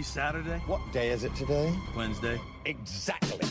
be Saturday? What day is it today? Wednesday. Exactly.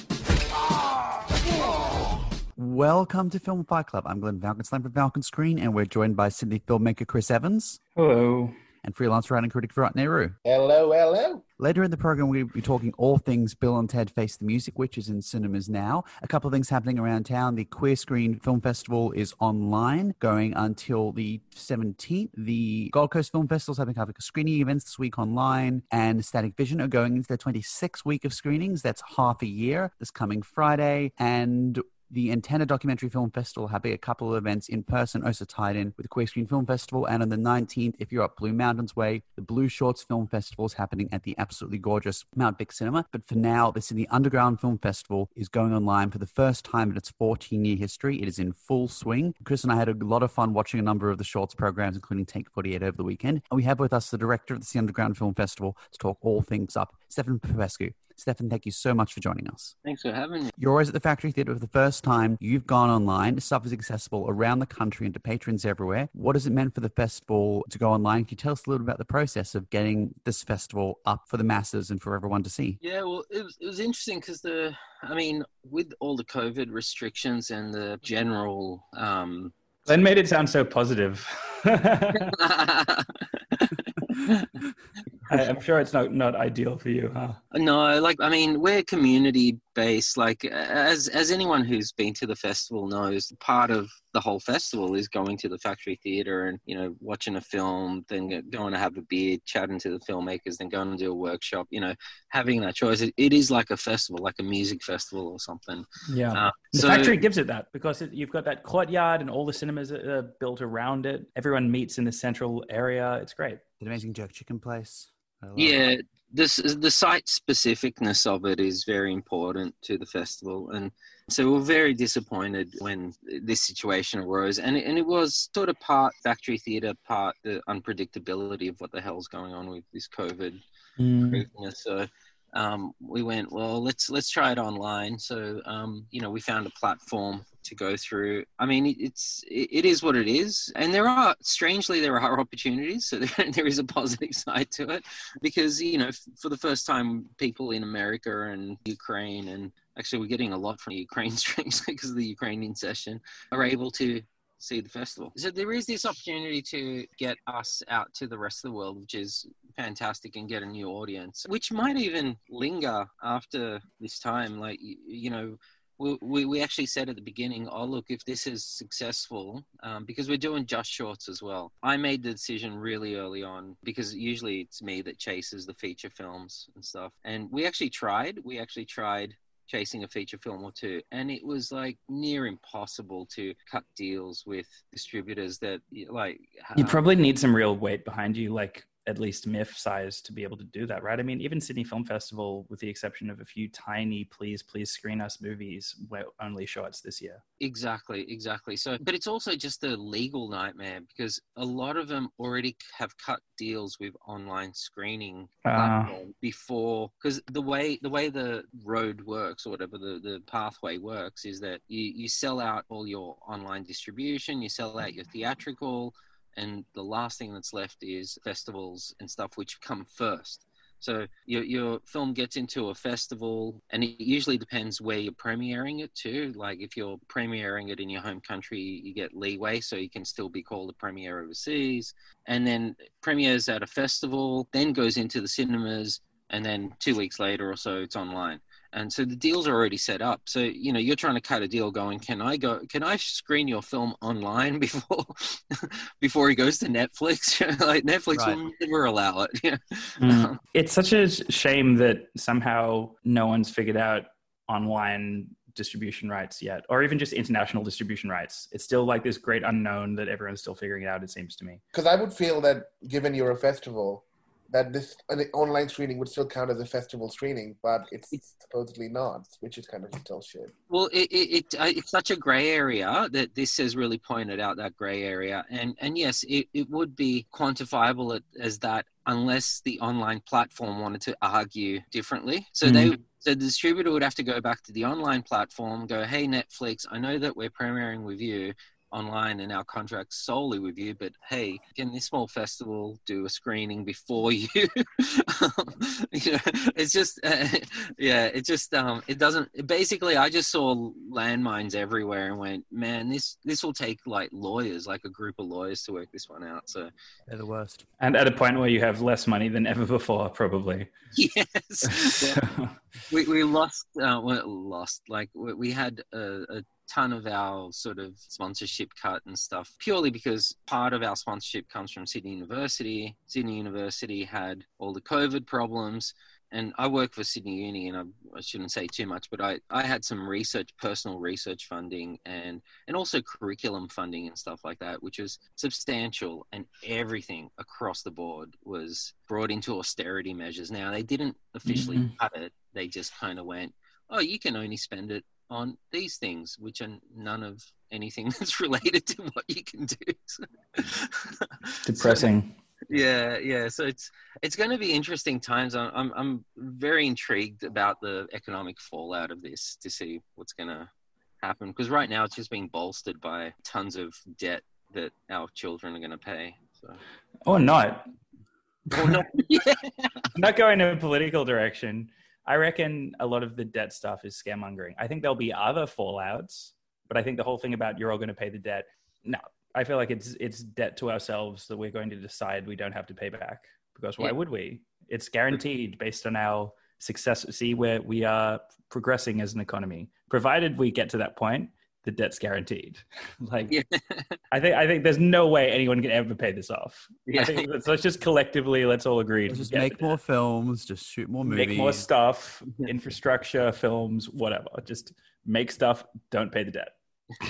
Welcome to Film Fight Club. I'm Glenn Valkenslam from Falcon Screen, and we're joined by Sydney filmmaker Chris Evans Hello. And freelance writing critic Virat Nehru. Hello, hello. Later in the program, we'll be talking all things Bill and Ted Face the Music, which is in cinemas now. A couple of things happening around town. The Queer Screen Film Festival is online, going until the 17th. The Gold Coast Film Festival is having a couple of screening events this week online, and Static Vision are going into their 26th week of screenings. That's half a year this coming Friday. And the Antenna Documentary Film Festival having a couple of events in person, also tied in with the Queer Screen Film Festival. And on the 19th, if you're up Blue Mountains Way, the Blue Shorts Film Festival is happening at the absolutely gorgeous Mount Vic Cinema. But for now, the Sydney Underground Film Festival is going online for the first time in its 14 year history. It is in full swing. Chris and I had a lot of fun watching a number of the shorts programs, including Take 48 over the weekend. And we have with us the director of the Sydney Underground Film Festival to talk all things up, Stefan Popescu. Stefan, thank you so much for joining us. Thanks for having me. You're always at the Factory Theatre for the first time. You've gone online. Stuff is accessible around the country and to patrons everywhere. What has it meant for the festival to go online? Can you tell us a little bit about the process of getting this festival up for the masses and for everyone to see? Yeah, well, it was, it was interesting because the, I mean, with all the COVID restrictions and the general, um, Glenn made it sound so positive. I, I'm sure it's not, not ideal for you, huh? no, like I mean, we're community based. Like as as anyone who's been to the festival knows, part of the whole festival is going to the factory theater and you know watching a film, then going to have a beer, chatting to the filmmakers, then going to do a workshop. You know, having that choice. It, it is like a festival, like a music festival or something. Yeah. Uh, the so- factory gives it that because it, you've got that courtyard and all the cinemas are are built around it. Everyone meets in the central area. It's great. The amazing jerk chicken place. I Yeah, it. this the site specificness of it is very important to the festival, and so we're very disappointed when this situation arose, and it, and it was sort of part factory theatre, part the unpredictability of what the hell's going on with this COVID mm. craziness. So um, we went, well, let's let's try it online. So um, you know, we found a platform to go through. I mean, it, it's it, it is what it is, and there are strangely there are opportunities. So there, there is a positive side to it because you know, f- for the first time, people in America and Ukraine and actually we're getting a lot from Ukraine strangely because of the Ukrainian session are able to see the festival. So there is this opportunity to get us out to the rest of the world, which is fantastic, and get a new audience, which might even linger after this time. Like you, you know. We, we, actually said at the beginning, oh, look, if this is successful, um, because we're doing just shorts as well. I made the decision really early on because usually it's me that chases the feature films and stuff. And we actually tried, we actually tried chasing a feature film or two and it was like near impossible to cut deals with distributors that like You um, probably need some real weight behind you, like at least MIFF size, to be able to do that, right? I mean, even Sydney Film Festival, with the exception of a few tiny "Please, please screen us" movies, were only shorts this year. Exactly, exactly. So, but it's also just a legal nightmare because a lot of them already have cut deals with online screening ah. platform before. Because the way the way the road works, or whatever the the pathway works, is that you you sell out all your online distribution, you sell out your theatrical, and the last thing that's left is festivals and stuff, which come first. So your your film gets into a festival, and it usually depends where you're premiering it to. Like if you're premiering it in your home country, you get leeway, so you can still be called a premiere overseas. And then premieres at a festival, then goes into the cinemas, and then two weeks later or so, it's online. And so the deals are already set up. So you know you're trying to cut a deal, going, can I go? Can I screen your film online before before he goes to Netflix? like Netflix Right. will never allow it. Yeah. Mm. It's such a shame that somehow no one's figured out online distribution rights yet, or even just international distribution rights. It's still like this great unknown that everyone's still figuring it out. It seems to me. Because I would feel that given you're a festival, that this an online screening would still count as a festival screening, but it's supposedly not, which is kind of still shit. Well, it, it, it uh, it's such a grey area that this has really pointed out that grey area, and and yes, it, it would be quantifiable as that unless the online platform wanted to argue differently. So they. So the distributor would have to go back to the online platform, go, "Hey Netflix, I know that we're premiering with you, online and our contracts solely with you, but hey, can this small festival do a screening before you? you know, it's just, uh, yeah, it just, um, it doesn't. Basically, I just saw landmines everywhere and went, man, this this will take like lawyers, like a group of lawyers, to work this one out. So They're the worst. And at a point where you have less money than ever before, probably. yes, yeah. we we lost, uh, well, lost. Like we, we had a, a ton of our sort of sponsorship cut and stuff purely because part of our sponsorship comes from Sydney University. Sydney University had all the COVID problems. And I work for Sydney Uni, and I, I shouldn't say too much, but I, I had some research, personal research funding, and and also curriculum funding and stuff like that, which was substantial. And everything across the board was brought into austerity measures. Now they didn't officially Mhm. cut it; they just kind of went, "Oh, you can only spend it on these things, which are none of anything that's related to what you can do. So- Depressing. yeah, yeah. So it's it's going to be interesting times. I'm I'm, I'm very intrigued about the economic fallout of this to see what's going to happen because right now it's just being bolstered by tons of debt that our children are going to pay. So. Or not. Oh no! yeah. not going in a political direction. I reckon a lot of the debt stuff is scaremongering. I think there'll be other fallouts, but I think the whole thing about you're all going to pay the debt. No, I feel like it's it's debt to ourselves that we're going to decide we don't have to pay back because why Yeah. would we? It's guaranteed based on our success. See where we are progressing as an economy. Provided we get to that point, the debt's guaranteed. like Yeah. I think I think there's no way anyone can ever pay this off. I Yeah. think let's, let's just collectively let's all agree. Let's just make more films, just shoot more movies. make more stuff, infrastructure, films, whatever. Just make stuff. Don't pay the debt.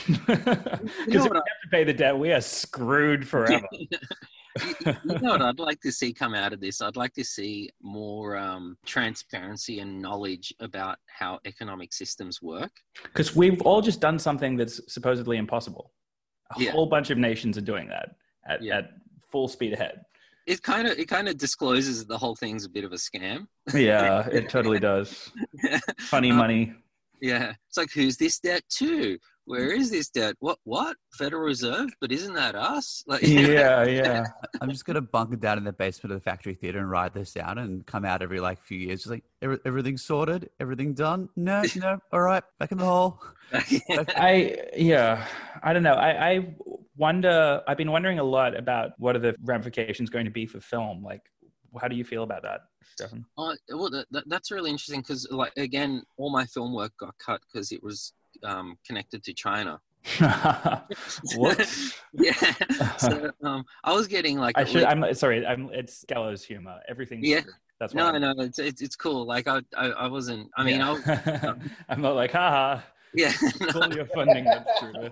Because if we I- have to pay the debt, we are screwed forever. you, know what I'd like to see come out of this? I'd like to see more um, transparency and knowledge about how economic systems work. Because we've all just done something that's supposedly impossible. A Yeah. whole bunch of nations are doing that at, Yeah. at full speed ahead. It kind of it kind of discloses that the whole thing's a bit of a scam. Yeah, it totally does. Funny Um, money. yeah, it's like who's this debt to? Where is this debt? What what Federal Reserve? But isn't that us? Like Yeah, yeah. I'm just gonna bunker down in the basement of the factory theater and write this down and come out every like few years, just like "Every- everything's sorted, everything done. No, no, all right, back in the hole. I yeah, I don't know. I, I wonder. I've been wondering a lot about what are the ramifications going to be for film. Like, how do you feel about that, Stefan? Oh, well, that, that, that's really interesting because, like, again, all my film work got cut because it was um, connected to China. Whoops. yeah. So um, I was getting like. I should. Least... I'm sorry. I'm. It's gallows humor. Everything. Yeah. true. That's no, why. no, it's, it's it's cool. Like I, I, I wasn't. I mean, I was, Yeah. I'm not like, haha. Yeah. Pull your funding. That's true.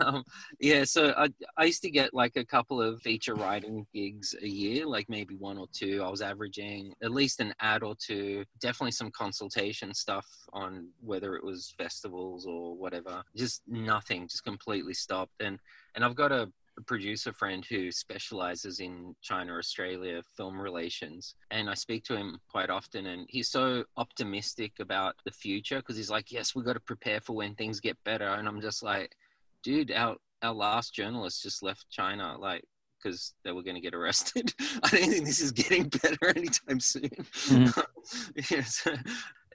um, yeah, so I, I used to get like a couple of feature writing gigs a year, like maybe one or two. I was averaging at least an ad or two, definitely some consultation stuff on whether it was festivals or whatever. Just nothing, just completely stopped. And and I've got a producer friend who specializes in China Australia film relations, and I speak to him quite often. And he's so optimistic about the future because he's like, "Yes, we've got to prepare for when things get better." And I'm just like dude, our our last journalist just left China, like because they were going to get arrested. I don't think this is getting better anytime soon. yes,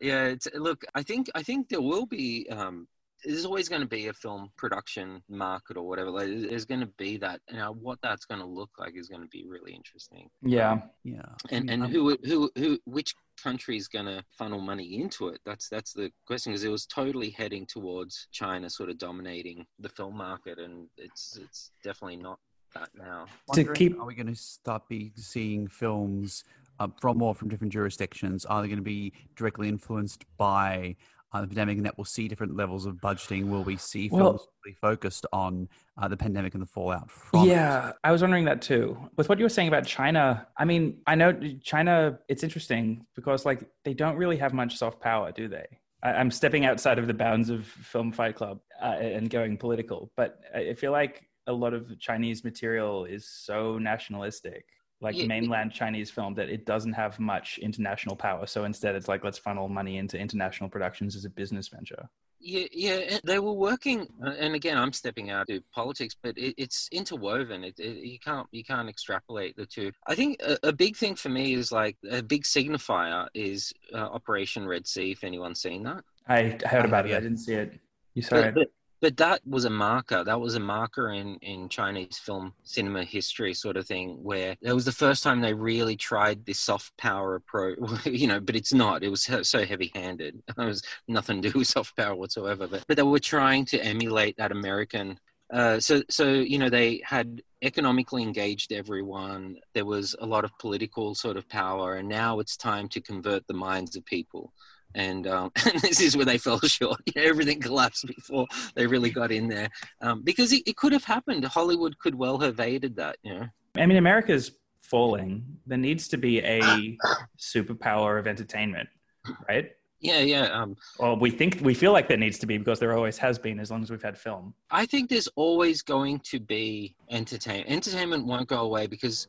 yeah. It's, look, I think I think there will be. Um, there's always going to be a film production market or whatever. Like, there's going to be that. Now, what that's going to look like is going to be really interesting. Yeah. Yeah. And and Um, who who who which country is going to funnel money into it? That's that's the question because it was totally heading towards China sort of dominating the film market, and it's it's definitely not that now. To keep- are we going to start be seeing films uh, from more from different jurisdictions? Are they going to be directly influenced by uh, the pandemic, and that we'll see different levels of budgeting? Will we see Well- films really focused on uh, the pandemic and the fallout from? it? Yeah, I was wondering that too. With what you were saying about China, I mean, I know China, it's interesting because like they don't really have much soft power, do they? I, I'm stepping outside of the bounds of Film Fight Club uh, and going political, but I feel like a lot of Chinese material is so nationalistic like mainland Chinese film that it doesn't have much international power. So instead, it's like let's funnel money into international productions as a business venture. Yeah, yeah, they were working, uh, and again, I'm stepping out to politics, but it, it's interwoven. It, it, you can't you can't extrapolate the two. I think a, a big thing for me is like a big signifier is uh, Operation Red Sea. If anyone's seen that, I heard about have, it. I didn't see it. You saw but, it. but, but that was a marker. That was a marker in, in Chinese film cinema history, sort of thing, where it was the first time they really tried this soft power approach. You know, but it's not. It was so- heavy handed. It was nothing to do with soft power whatsoever. But but they were trying to emulate that American. Uh, so so you know they had economically engaged everyone. There was a lot of political sort of power, and now it's time to convert the minds of people and, um, and this is where they fell short. You know, everything collapsed before they really got in there um, because it, it could have happened. Hollywood could well have aided that. You know, I mean, America's falling. There needs to be a superpower of entertainment, right? yeah, yeah. Um, Well, we think we feel like there needs to be because there always has been as long as we've had film. I think there's always going to be entertainment. Entertainment won't go away because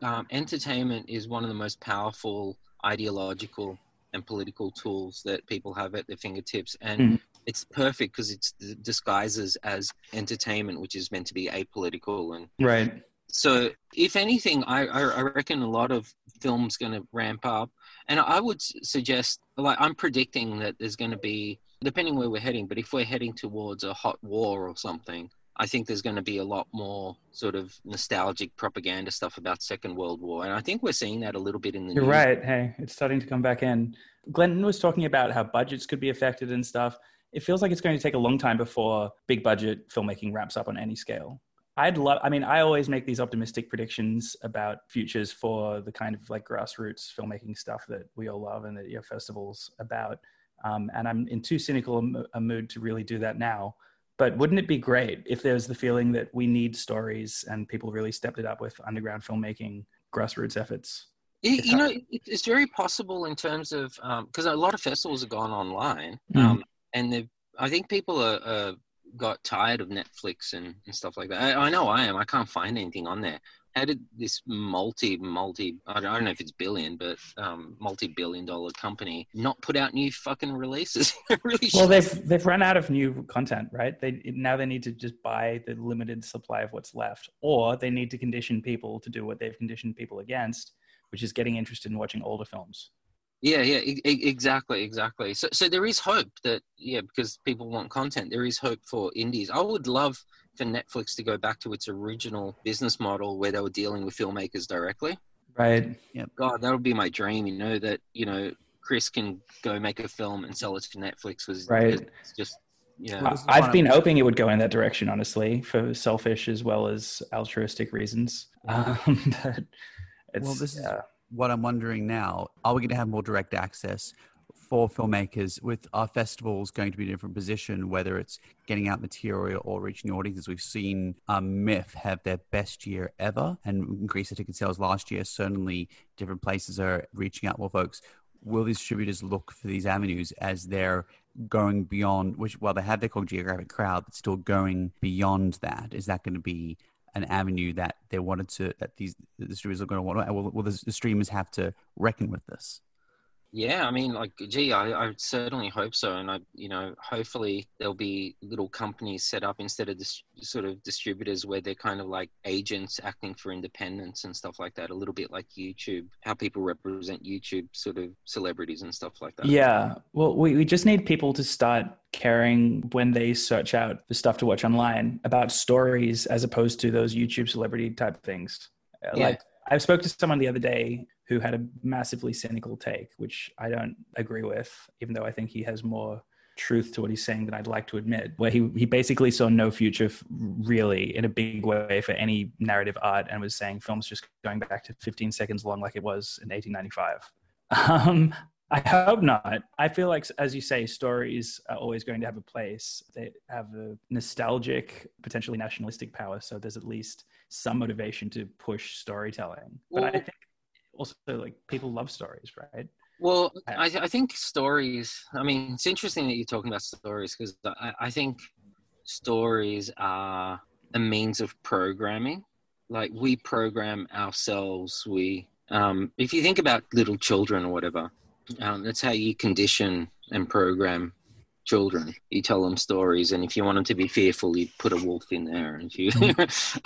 um, entertainment is one of the most powerful ideological and political tools that people have at their fingertips, and Mhm. it's perfect because it disguises as entertainment, which is meant to be apolitical and Right. so if anything I, I I reckon a lot of films going to ramp up and i would suggest like i'm predicting that there's going to be depending where we're heading but if we're heading towards a hot war or something i think there's going to be a lot more sort of nostalgic propaganda stuff about second world war and i think we're seeing that a little bit in the You're news. right. Hey, it's starting to come back in. Glenn was talking about how budgets could be affected and stuff. It feels like it's going to take a long time before big budget filmmaking wraps up on any scale. I'd love, I mean, I always make these optimistic predictions about futures for the kind of like grassroots filmmaking stuff that we all love and that your festivals about. Um, and I'm in too cynical a a mood to really do that now. But wouldn't it be great if there's the feeling that we need stories and people really stepped it up with underground filmmaking grassroots efforts? It- you know, it- it's very possible in terms of because a lot of festivals have gone online, Mm. um, and they've. I think people are, are got tired of Netflix and, and stuff like that. I, I know I am. I can't find anything on there. How did this multi multi I don't, I don't know if it's billion, but um, multi billion dollar company not put out new fucking releases? Really Well, they've they've run out of new content, right? They now they need to just buy the limited supply of what's left, or they need to condition people to do what they've conditioned people against, which is getting interested in watching older films. Yeah, yeah, e- exactly, exactly. So, so there is hope that yeah, because people want content, there is hope for indies. I would love for Netflix to go back to its original business model where they were dealing with filmmakers directly. Right. God, that would be my dream. You know that you know Chris can go make a film and sell it to Netflix. Was Right. It's just yeah. Well, this I've been of- hoping it would go in that direction, honestly, for selfish as well as altruistic reasons. Um, but it's, Well, this is- what I'm wondering now, are we going to have more direct access for filmmakers with our festivals going to be in a different position, whether it's getting out material or reaching the audiences? We've seen um, MIFF have their best year ever and increase the ticket sales last year. Certainly, different places are reaching out more folks. Will distributors look for these avenues as they're going beyond, which, well, they have their called geographic crowd, but still going beyond that? Is that going to be an avenue that they wanted to that these the distributors are going to want to will, will the streamers have to reckon with this Yeah, I mean, like, gee, I, I certainly hope so, and I, you know, hopefully there'll be little companies set up instead of this sort of distributors where they're kind of like agents acting for independence and stuff like that. A little bit like YouTube, how people represent YouTube sort of celebrities and stuff like that. Yeah. Well, we, we just need people to start caring when they search out the stuff to watch online about stories as opposed to those YouTube celebrity type things. Uh, Yeah. Like I spoke to someone the other day who had a massively cynical take, which I don't agree with, even though I think he has more truth to what he's saying than I'd like to admit, where he, he basically saw no future f- really in a big way for any narrative art and was saying films just going back to 15 seconds long like it was in 1895. Um, I hope not. I feel like, as you say, stories are always going to have a place. They have a nostalgic, potentially nationalistic power. So there's at least some motivation to push storytelling. But I think also, like, people love stories, right? Well, I, I think stories. I mean, it's interesting that you're talking about stories because I, I think stories are a means of programming, like we program ourselves. We, um, if you think about little children or whatever, um, that's how you condition and program children. You tell them stories, and if you want them to be fearful, you put a wolf in there. And you,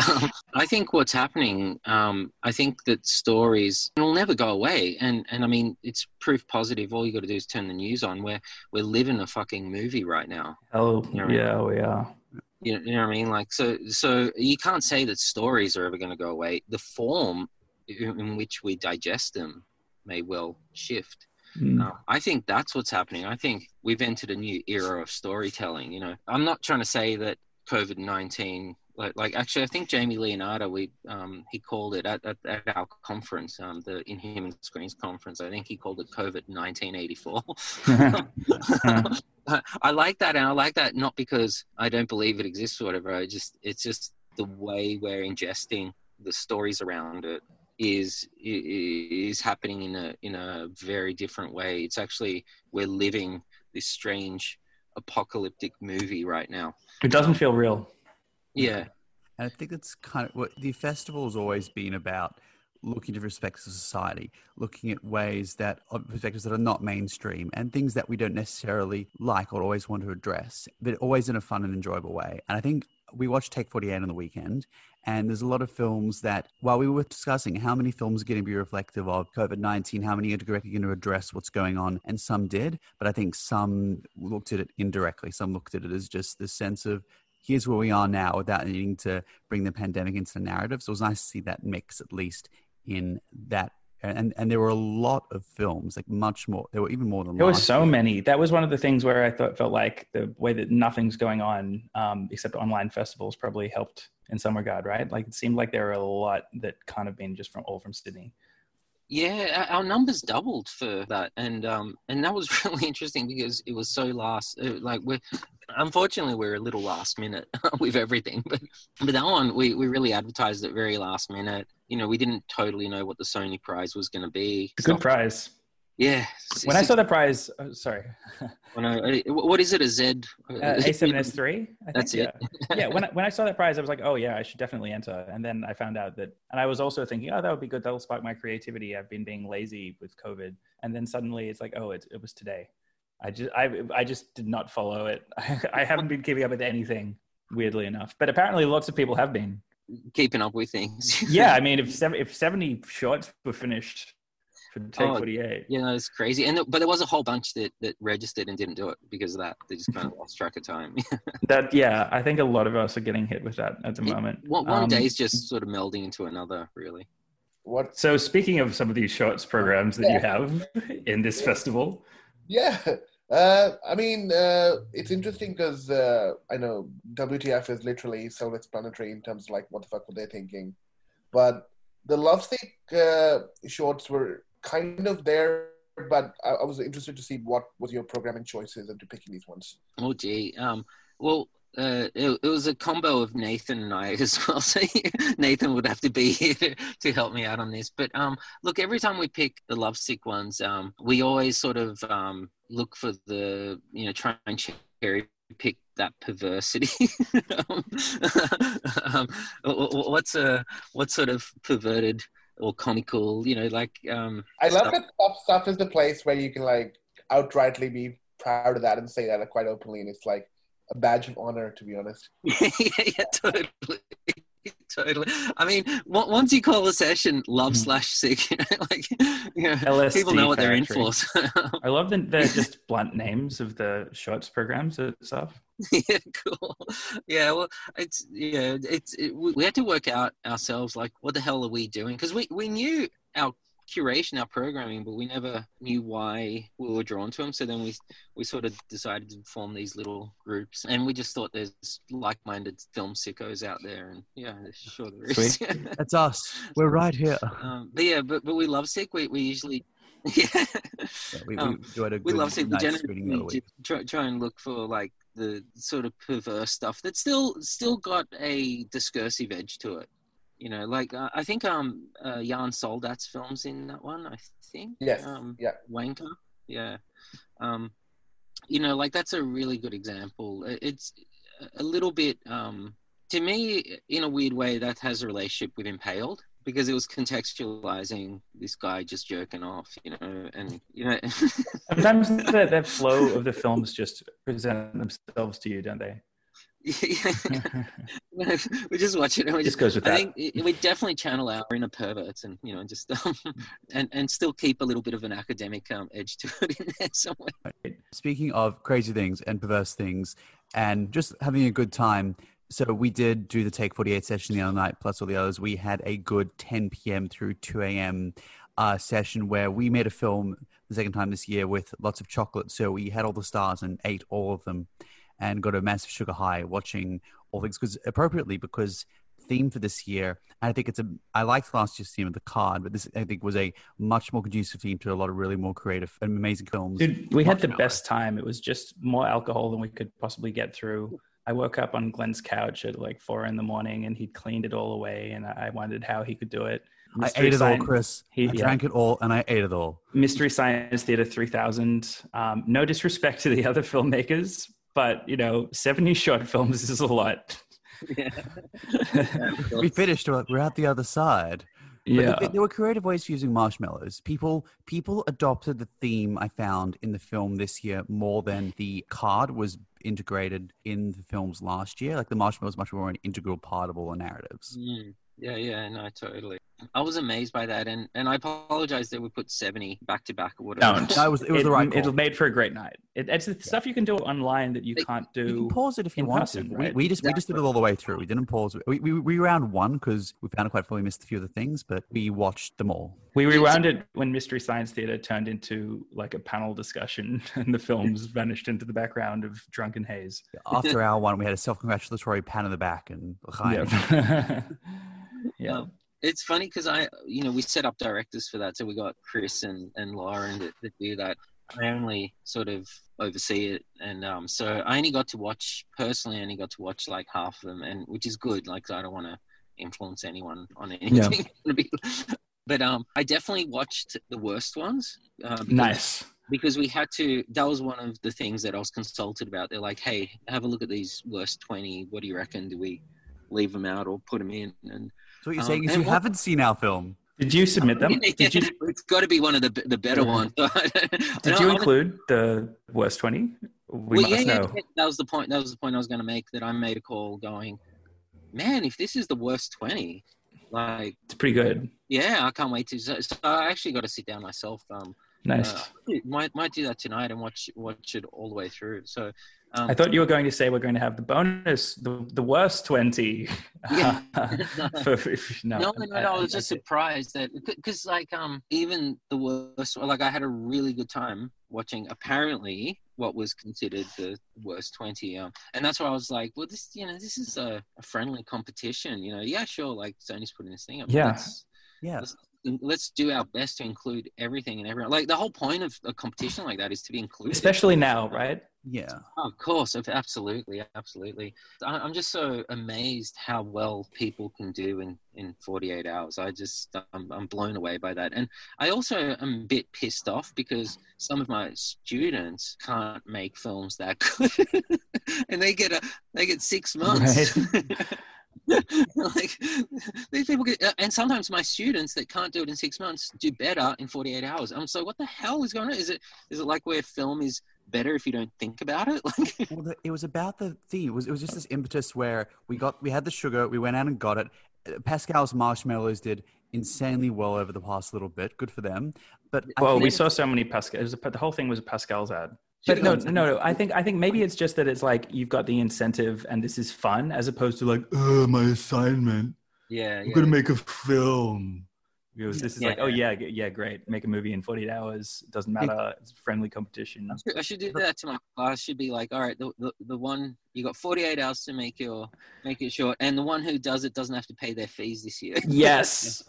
um, I think what's happening, um, I think that stories will never go away. And and I mean, it's proof positive. All you got to do is turn the news on. We're we're living a fucking movie right now. Oh You know what I mean? yeah, we are. You know, you know what I mean? Like so, so you can't say that stories are ever going to go away. The form in which we digest them may well shift. Mm. Uh, I think that's what's happening. I think we've entered a new era of storytelling. You know, I'm not trying to say that COVID nineteen, like, like actually, I think Jamie Leonardo, we um, he called it at, at, at our conference, um, the Inhuman Screens conference. I think he called it COVID 1984. I like that, and I like that not because I don't believe it exists or whatever. I just it's just the way we're ingesting the stories around it is is happening in a in a very different way. It's actually we're living this strange apocalyptic movie right now. It doesn't um, feel real. Yeah, And I think it's kind of what the festival has always been about looking to respects of society, looking at ways that of perspectives that are not mainstream and things that we don't necessarily like or always want to address, but always in a fun and enjoyable way. And I think we watched Take 48 on the weekend, and there's a lot of films that, while we were discussing how many films are going to be reflective of COVID 19, how many are directly going to address what's going on, and some did, but I think some looked at it indirectly. Some looked at it as just the sense of here's where we are now without needing to bring the pandemic into the narrative. So it was nice to see that mix, at least in that. And and there were a lot of films, like much more. There were even more than There were so year. many. That was one of the things where I thought felt like the way that nothing's going on, um, except online festivals, probably helped in some regard, right? Like it seemed like there were a lot that kind of been just from all from Sydney. Yeah, our numbers doubled for that, and um, and that was really interesting because it was so last. uh, Like we're unfortunately we're a little last minute with everything, but but that one we we really advertised it very last minute. You know, we didn't totally know what the Sony prize was going to be. It's a good prize. Yeah. When I saw the prize, oh, sorry, When I, uh, what is it? A Z? uh, A7S3. I think, That's it. Yeah. yeah. When I, when I saw that prize, I was like, oh yeah, I should definitely enter. And then I found out that, and I was also thinking, oh, that would be good. That'll spark my creativity. I've been being lazy with COVID, and then suddenly it's like, oh, it, it was today. I just I I just did not follow it. I haven't been keeping up with anything, weirdly enough. But apparently, lots of people have been. Keeping up with things. Yeah, I mean, if seven, if seventy shorts were finished for Take Oh, Forty Eight, Yeah, it's crazy. And but there was a whole bunch that that registered and didn't do it because of that. They just kind of lost track of time. that yeah, I think a lot of us are getting hit with that at the It- moment. one one Um, day's just sort of melding into another, really. What? So speaking of some of these shorts programs that you have in this festival, Yeah. Uh, I mean, uh, it's interesting because uh, I know WTF is literally self-explanatory in terms of like what the fuck were they thinking, but the Lovesick uh, shorts were kind of there. But I, I was interested to see what was your programming choices into picking these ones. Oh gee. Um. Well, uh, it, it was a combo of Nathan and I as well. So Nathan would have to be here to, help me out on this. But um, look, every time we pick the lovesick ones, um, we always sort of um look for the you know try and cherry pick that perversity. um, um, wh- wh- what's a what sort of perverted or comical? You know, like um. I love stuff- that stuff. Stuff is the place where you can like outrightly be proud of that and say that quite openly, and it's like a badge of honor, to be honest. yeah, yeah, totally. Totally. I mean, on- once you call a session love Mhm. slash sick, you know, like, you know, LSD people know what they're in for. So, I love the, the just blunt names of the shorts programs and stuff. yeah, cool. Yeah, well, it's yeah, it's it, we we had to work out ourselves like, what the hell are we doing? Because we we knew our curation, our programming, but we never knew why we were drawn to them. So then we we sort of decided to form these little groups, and we just thought there's like-minded film sickos out there, and yeah, sure there is. That's us. We're right here. um, but yeah, but but we love sick. We we usually yeah. Yeah, we, Um, we a we love sick. We night screening the other generally try, try and look for like the sort of perverse stuff that still still got a discursive edge to it. You know, like uh, I think um uh, Jan Soldat's films in that one. I think Yes, um, yeah. Wanker, yeah. Um, you know, like that's a really good example. It's a little bit um to me, in a weird way, that has a relationship with Impaled because it was contextualizing this guy just jerking off, you know, and you know. Sometimes that, that flow of the films just present themselves to you, don't they? Yeah. we just watch it. And we Just goes with I that. think we definitely channel our inner perverts and you know just um, and and still keep a little bit of an academic um, edge to it in there somewhere. Speaking of crazy things and perverse things and just having a good time. So we did do the Take 48 session the other night, plus all the others. We had a good 10 p.m. through 2 a.m. Uh, session where we made a film the second time this year with lots of chocolate. So we had all the stars and ate all of them and got a massive sugar high watching all things because appropriately because theme for this year and i think it's a i liked last year's theme of the card but this i think was a much more conducive theme to a lot of really more creative and amazing films Dude, we had the best time. It was just more alcohol than we could possibly get through. I woke up on Glenn's couch at like four in the morning and he'd cleaned it all away. And I wondered how he could do it. I ate it all, Chris. He- I yeah. drank it all, and I ate it all. Mystery Science Theater 3000. Um, no disrespect to the other filmmakers, but you know, 70 short films is a lot. Yeah. We finished. We're we're at the other side. But Yeah. th- there were creative ways of using marshmallows. People people adopted the theme I found in the film this year more than the card was integrated in the films last year. Like the marshmallow was much more an integral part of all the narratives. Mm. Yeah, yeah, no, totally. I was amazed by that, and and I apologize that we put seventy back to back or whatever. Don't. No, it was it was the right call. It made for a great night. It, it's the stuff you can do online that you Like, can't You can do. pause it if you want person, to. right? We, we just we just did it all the way through. We didn't pause. We we, we round one because we found it quite funny. We missed a few of the things, but we watched them all. We rewound it when Mystery Science Theater turned into like a panel discussion, and the films vanished into the background of Drunken Haze. After our one, we had a self congratulatory pat in the back and l'chaim. Yeah. it's funny because I, you know, we set up directors for that, so we got Chris and and Lauren that, that do that. I only sort of oversee it, and um, so I only got to watch personally. I only got to watch like half of them, and which is good. Like I don't want to influence anyone on anything. Yeah. but um, I definitely watched the worst ones. Uh, because- Nice. because we had to that was one of the things that i was consulted about they're like hey have a look at these worst 20 what do you reckon do we leave them out or put them in and So what you're Um, saying is you what- haven't seen our film. Did you submit them? Did you it's got to be one of the the better Yeah. ones did you include the worst twenty? We well, yeah, must yeah, know. yeah, that was the point that was the point i was going to make that i made a call going man if this is the worst 20 like It's pretty good. yeah i can't wait to so, so i actually got to sit down myself um Nice. uh, might might do that tonight and watch watch it all the way through so um, I thought you were going to say we're going to have the bonus, the, the worst 20. Yeah. For- if- no, no, no, no, no. I was just surprised that because, like, um, even the worst, like, I had a really good time watching. Apparently, what was considered the worst twenty, um, and that's why I was like, well, this, you know, this is a, a friendly competition. You know, yeah, sure, like Sony's putting this thing up. Yeah. Yeah. let's, let's do our best to include everything and everyone. Like the whole point of a competition like that is to be included. Especially now, right? Yeah. Oh, of course, of- absolutely, absolutely. I- I'm just so amazed how well people can do in, in 48 hours. I just, I'm, I'm blown away by that. And I also am a bit pissed off because some of my students can't make films that good, and they get a, they get six months. like these people get, and sometimes my students that can't do it in six months do better in 48 hours. I'm so, what the hell is going on? Is it, is it like where film is better if you don't think about it? Like, Well, the, it was about the theme. It was, it was just this impetus where we got we had the sugar, we went out and got it. Uh, Pascal's marshmallows did insanely well over the past little bit. Good for them. But Well, think- we saw so many Pascal. It was a, the whole thing was a Pascal's ad. But no, no, no. I think I think maybe it's just that it's like you've got the incentive and this is fun, as opposed to like, oh, my assignment. yeah, I'm yeah. gonna make a film. Because this is like, Yeah. oh yeah, yeah, great. Make a movie in 48 hours. It doesn't matter. It's friendly competition. I should, I should do that to my class. Should be like, all right, the, the, the one you got 48 hours to make your make it short, and the one who does it doesn't have to pay their fees this year. Yes.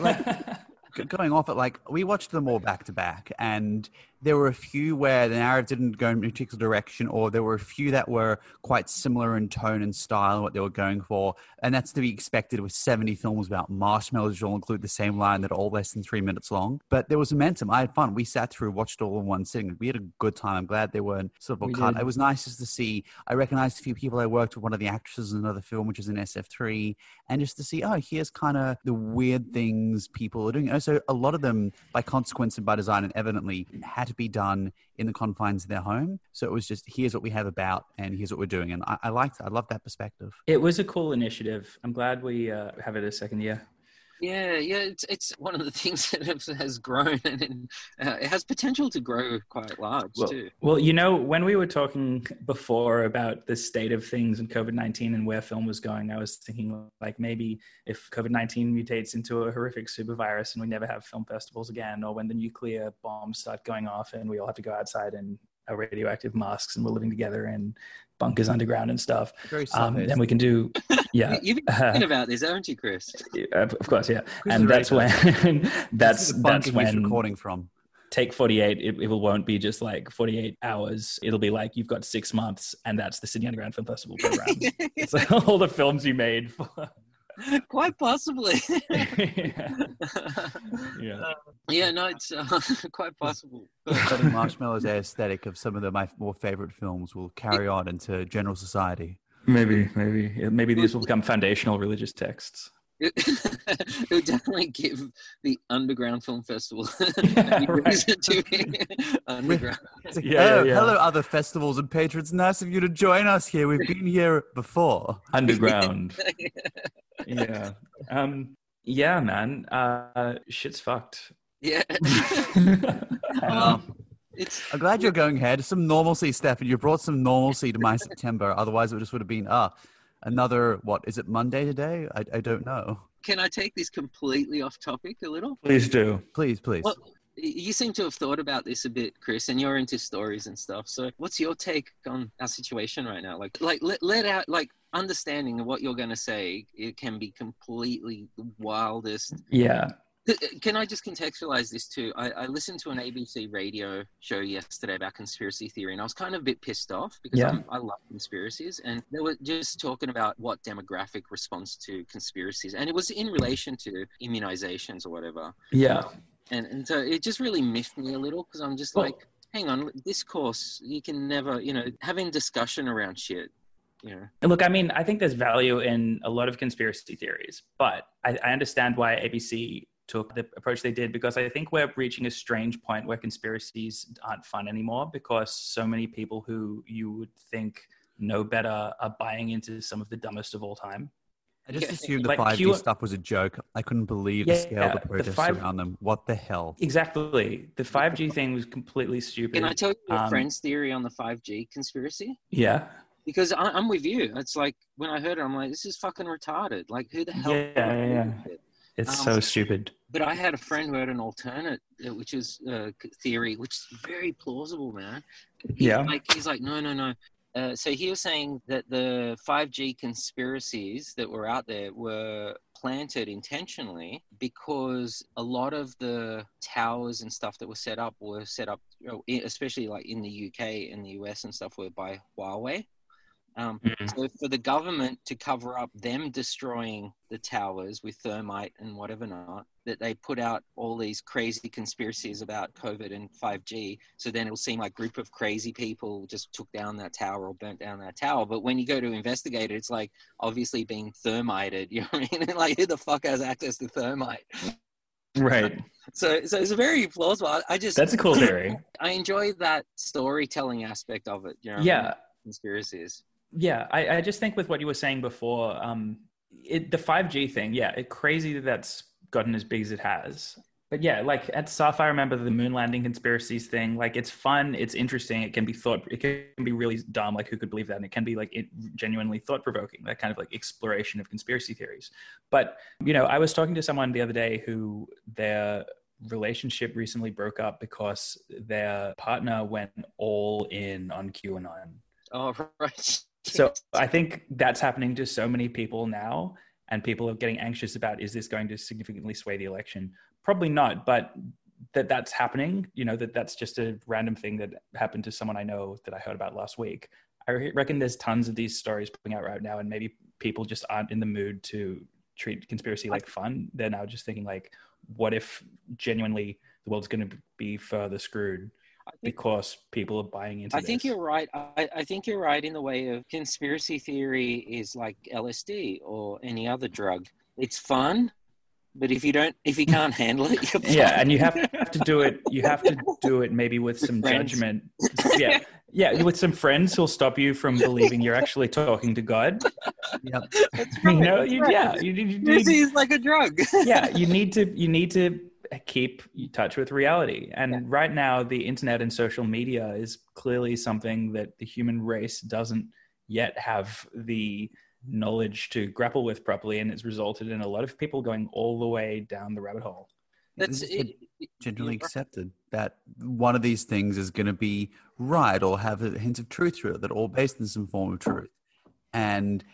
Like, going off it, like we watched them all back to back, and there were a few where the narrative didn't go in a particular direction, or there were a few that were quite similar in tone and style and what they were going for. And that's to be expected with 70 films about marshmallows, which all include the same line that are all less than three minutes long. But there was momentum. I had fun. We sat through, watched all in one sitting. We had a good time. I'm glad they weren't sort of We cut. It was nice just to see. I recognized a few people. I worked with one of the actresses in another film, which is in SF3, and just to see, oh, here's kind of the weird things people are doing. Also, a lot of them, by consequence and by design, and evidently, had to be done in the confines of their home. So it was just, here's what we have about, and here's what we're doing. And I, I liked. I love that perspective. It was a cool initiative. I'm glad we uh, have it a second year. Yeah, yeah, it's it's one of the things that has, has grown and uh, it has potential to grow quite large Well, too. well, you know, when we were talking before about the state of things and COVID 19 and where film was going, I was thinking like maybe if COVID 19 mutates into a horrific super virus and we never have film festivals again, or when the nuclear bombs start going off and we all have to go outside in our radioactive masks and we're living together in bunkers underground and stuff, um, then we can do, yeah. You- You've been thinking about this, haven't you, Chris? Uh, of course, yeah, Chris and that's when that's that's when recording from. take 48 it, it won't be just like 48 hours. It'll be like you've got six months and that's the sydney underground film festival program. It's like all the films you made for quite possibly. yeah. yeah yeah, no, it's uh, quite possible. Letting Marshmallow's aesthetic of some of the, my more favorite films will carry on into general society. maybe maybe maybe these will become foundational religious texts It, it would definitely give the Underground Film Festival Yeah, right. reason to be underground. Like, Yeah, oh, yeah, yeah. hello, other festivals and patrons. Nice of you to join us here. We've been here before. underground yeah um yeah man uh shit's fucked Yeah. Um, Um, it's I'm glad you're going ahead. Some normalcy, Stefan. You brought some normalcy to my September. Otherwise, it just would have been ah, another what? Is it Monday today? I, I don't know. can I take this completely off topic a little? please do Please, please. Well, you seem to have thought about this a bit, Chris, and you're into stories and stuff. So, what's your take on our situation right now? Like, like let, let out like understanding what you're going to say. It can be completely the wildest. yeah Uh, can I just contextualize this too? I, I listened to an ABC radio show yesterday about conspiracy theory, and I was kind of a bit pissed off because Yeah. I'm, I love conspiracies, and they were just talking about what demographic responds to conspiracies, and it was in relation to immunizations or whatever. yeah um, and and so it just really miffed me a little because I'm just Well- like, hang on, this course You can never, you know, having discussion around shit. You know, Look, I mean, I think there's value in a lot of conspiracy theories, but I, I understand why ABC took the approach they did because I think we're reaching a strange point where conspiracies aren't fun anymore because so many people who you would think know better are buying into some of the dumbest of all time. I just assumed the like 5G Q- stuff was a joke. I couldn't believe the Yeah, scale of the the protests 5 around them. What the hell? Exactly. The 5G thing was completely stupid. can I tell you a Um, friend's theory on the five G conspiracy? yeah. Because I, I'm with you. It's like when I heard it, I'm like, this is fucking retarded. Like, who the hell? Yeah, yeah, yeah. It's Um, so stupid. But I had a friend who had an alternate, uh, which is uh, theory, which is very plausible, man. He's Yeah. Like he's like, no, no, no. Uh, so he was saying that the 5G conspiracies that were out there were planted intentionally because a lot of the towers and stuff that were set up were set up, you know, i- especially like in the UK and the US and stuff, were by Huawei. Um, Mhm. so for the government to cover up them destroying the towers with thermite and whatever not, that they put out all these crazy conspiracies about COVID and 5G. So then it'll seem like a group of crazy people just took down that tower or burnt down that tower. But when you go to investigate it, it's like obviously being thermited. You know what I mean? like who the fuck has access to thermite? Right. So so it's a very plausible. I, I just That's a cool theory. I enjoy that storytelling aspect of it. You know, what I mean? Yeah. conspiracies. Yeah, I, I just think with what you were saying before, um, it, the 5G thing, yeah, it crazy that that's gotten as big as it has. But yeah, like at SAF, I remember the moon landing conspiracies thing. Like it's fun, it's interesting, it can be thought, it can be really dumb. Like who could believe that? And it can be like it, genuinely thought provoking, that kind of like exploration of conspiracy theories. But you know, I was talking to someone the other day who their relationship recently broke up because their partner went all in on QAnon. Oh right. So I think that's happening to so many people now, and people are getting anxious about is this going to significantly sway the election? Probably not, but that that's happening, you know, that that's just a random thing that happened to someone I know that I heard about last week. I reckon there's tons of these stories coming out right now, and maybe people just aren't in the mood to treat conspiracy like fun. They're now just thinking like, what if genuinely the world's going to be further screwed because people are buying into it. I think this? you're right. I, I think you're right in the way of conspiracy theory is like LSD or any other drug. It's fun, but if you don't, if you can't handle it, you're yeah and you have to do it you have to do it maybe with some friends. judgment yeah yeah with some friends who'll stop you from believing you're actually talking to god Yep. That's you know that's you, right. yeah you, you, you This need, is like a drug. yeah you need to you need to keep in touch with reality and Yeah. right now the internet and social media is clearly something that the human race doesn't yet have the knowledge to grapple with properly and it's resulted in a lot of people going all the way down the rabbit hole That's it. it- generally you're accepted that one of these things is going to be right or have a hint of truth to it, that all based in some form of truth. And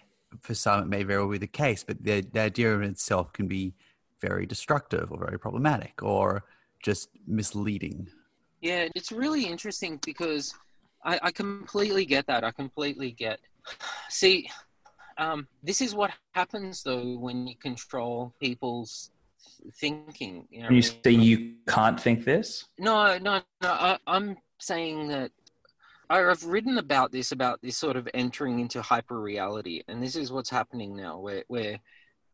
for some, it may very well be the case, but the, the idea in itself can be very destructive or very problematic or just misleading. Yeah, it's really interesting because I, I completely get that. I completely get. See, um, this is what happens though when you control people's thinking. You know, you say you can't think this No, no, no. I, I'm saying that I- I've written about this, about this sort of entering into hyper reality, and this is what's happening now. We're we're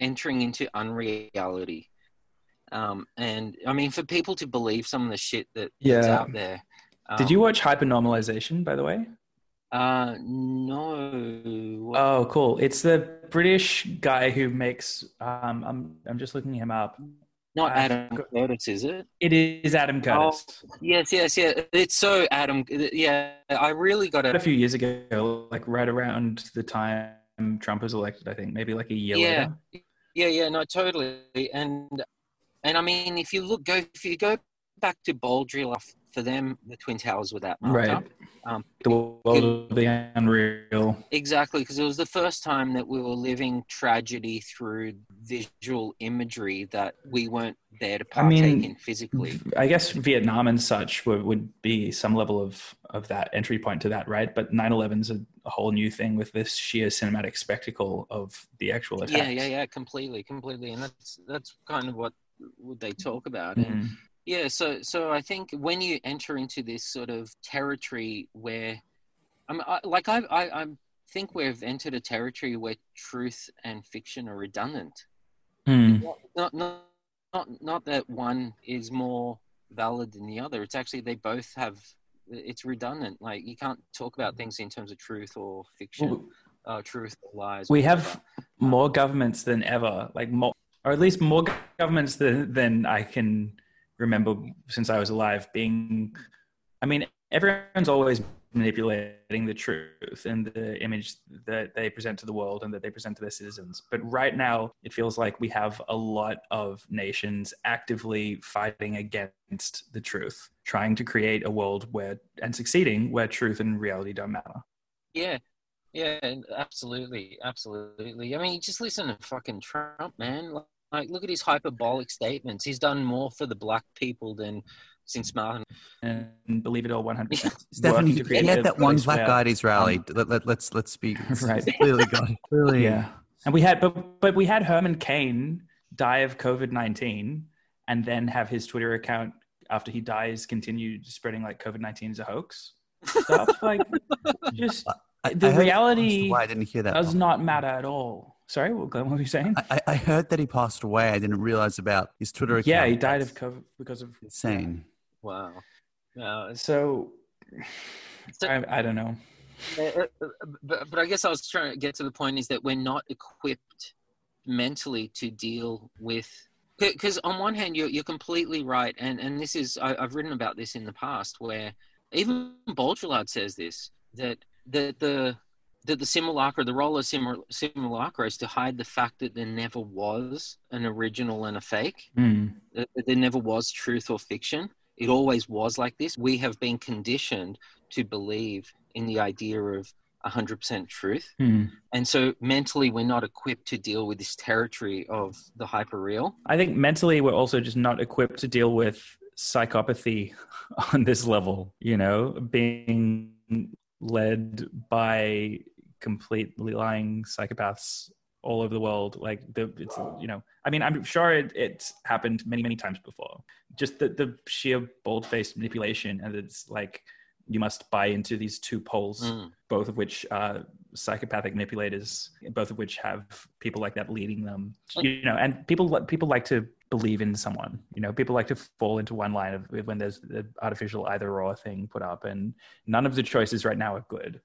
entering into unreality, um, and I mean, for people to believe some of the shit that, that's Yeah. out there. Did um, you watch Hypernormalization, by the way? Uh, no. Oh, cool! It's the British guy who makes. Um, I'm I'm just looking him up. Not Adam got- Curtis, is it? It is Adam Curtis. Yes, yes, yeah. It's so Adam. Yeah, I really got it. a few years ago, like right around the time Trump was elected, I think maybe like a year Yeah. later. Yeah, yeah, no, totally. And and I mean, if you look, go if you go back to Baudrillard, for them, the Twin Towers were that marked Right. up. Um, The world of the unreal. Exactly, because it was the first time that we were living tragedy through visual imagery that we weren't there to I partake mean, in physically. I guess Vietnam and such would, would be some level of, of that entry point to that, right? But 9 11's a, a whole new thing with this sheer cinematic spectacle of the actual attacks. Yeah, yeah, yeah, completely, completely, and that's that's kind of what they talk about. And Mhm. Yeah, so so I think when you enter into this sort of territory where, I'm I, like I, I I think we've entered a territory where truth and fiction are redundant. Mm. Not not not not not that one is more valid than the other. It's actually they both have. It's redundant. Like you can't talk about things in terms of truth or fiction, uh, truth or lies. We whatever. have more governments than ever, like more, or at least more governments than, than I can remember since I was alive. Being, I mean, everyone's always manipulating the truth and the image that they present to the world and that they present to their citizens. But right now, it feels like we have a lot of nations actively fighting against the truth, trying to create a world where and succeeding where truth and reality don't matter. Yeah, yeah, absolutely, absolutely. I mean, just listen to fucking Trump, man. Like, look at his hyperbolic statements. He's done more for the black people than since Martin. and believe it all 100%. Stephanie, Working to he had that one place black where- guy at his rally. let, let, let's let's speak. Right. clearly got clearly. Yeah. And we had, but, but we had Herman Cain die of COVID 19 and then have his Twitter account after he dies continue spreading like COVID 19 is a hoax stuff. like, just I, The I reality Why. I didn't hear that. does part. not matter at all. Sorry, what, Glenn, what were you saying? I, I- I heard that he passed away. I didn't realize about his Twitter account. Yeah, he died of COVID because of. insane. Wow. No, So, So- I, I don't know. uh, uh, uh, but, but I guess I was trying to get to the point is that we're not equipped mentally to deal with. Because on one hand, you're, you're completely right, and, and this is I, I've written about this in the past, where even Baudrillard says this that that the that the simulacra, the role of simul- simulacra, is to hide the fact that there never was an original and a fake. That that there never was truth or fiction. It always was like this. We have been conditioned to believe in the idea of 100% truth. Hmm. And so mentally, we're not equipped to deal with this territory of the hyperreal. I think mentally we're also just not equipped to deal with psychopathy on this level, you know, being led by completely lying psychopaths all over the world. Like the, it's, you know, I mean, I'm sure it, it's happened many, many times before. Just the, the sheer bold faced manipulation. And it's like, you must buy into these two poles, mm. both of which are psychopathic manipulators, both of which have people like that leading them. You know, and people people like to believe in someone. You know, people like to fall into one line of when there's the artificial either or thing put up, and none of the choices right now are good.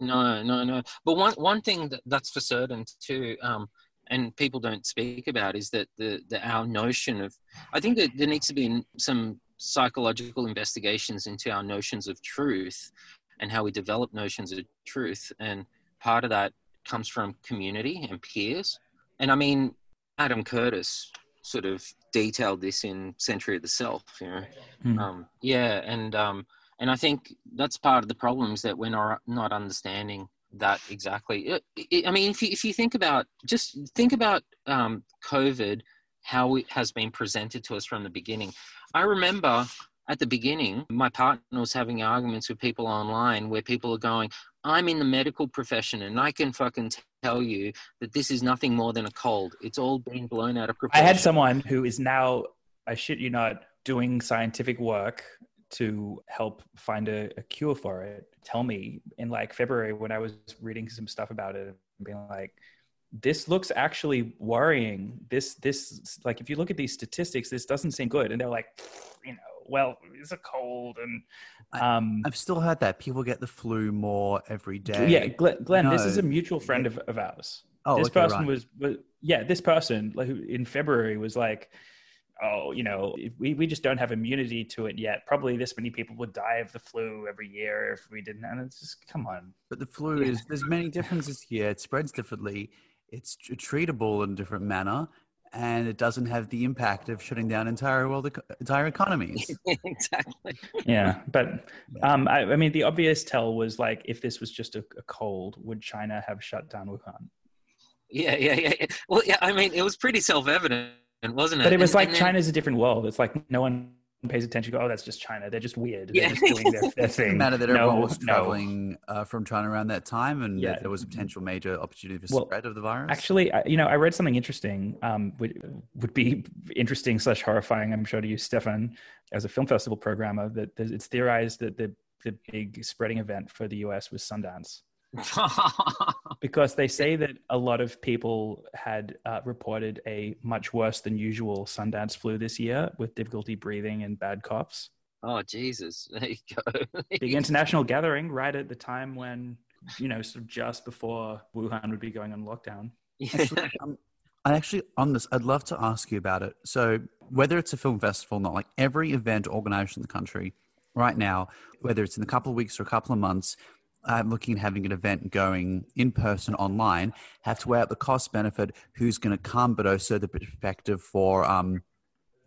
No, no, no. But one one thing that, that's for certain too, um, and people don't speak about is that the, the our notion of I think that there needs to be some psychological investigations into our notions of truth and how we develop notions of truth, and part of that comes from community and peers. And I mean, Adam Curtis sort of detailed this in Century of the Self. You know, mm. um, yeah, and um, and I think that's part of the problem is that we're not not understanding that exactly. It, it, I mean, if you if you think about just think about um, COVID, how it has been presented to us from the beginning. I remember at the beginning, my partner was having arguments with people online where people are going, I'm in the medical profession and I can fucking tell you that this is nothing more than a cold. It's all been blown out of proportion. I had someone who is now, I shit you not, doing scientific work to help find a, a cure for it tell me in like February when I was reading some stuff about it and being like, this looks actually worrying. This, this, like, if you look at these statistics, this doesn't seem good. And they're like, you know, well, it's a cold. And um, I, have still heard that people get the flu more every day. Yeah, Glenn, Glenn no. this is a mutual friend of, of ours. Oh, this okay, person right. was, was, yeah, this person like, in February was like, oh, you know, we, we just don't have immunity to it yet. Probably this many people would die of the flu every year if we didn't. And it's just, come on. But the flu is, there's many differences here. It spreads differently. It's treatable in a different manner. And it doesn't have the impact of shutting down entire world, entire economies. exactly. Yeah, but um, I, I, mean, the obvious tell was like, if this was just a, a cold, would China have shut down Wuhan? Yeah, yeah, yeah. Well, yeah. I mean, it was pretty self-evident wasn't it? But it was and, like and then, China's a different world. It's like no one pays attention. Go, oh, that's just China. They're just weird. They're yeah. just doing their, their thing. matter that everyone no, was traveling no. uh, from China around that time, and yeah. there was a potential major opportunity for well, spread of the virus. Actually, you know, I read something interesting. Um, would would be interesting slash horrifying. I'm sure to you, Stefan, as a film festival programmer, that it's theorized that the the big spreading event for the US was Sundance. because they say that a lot of people had uh, reported a much worse than usual Sundance flu this year with difficulty breathing and bad coughs. Oh Jesus! There you go. Big international gathering right at the time when you know, sort of just before Wuhan would be going on lockdown. Actually, um, I actually on this, I'd love to ask you about it. So whether it's a film festival or not, like every event organized in the country right now, whether it's in a couple of weeks or a couple of months, I'm looking at having an event going in person online, have to weigh out the cost benefit, who's going to come, but also the perspective for um,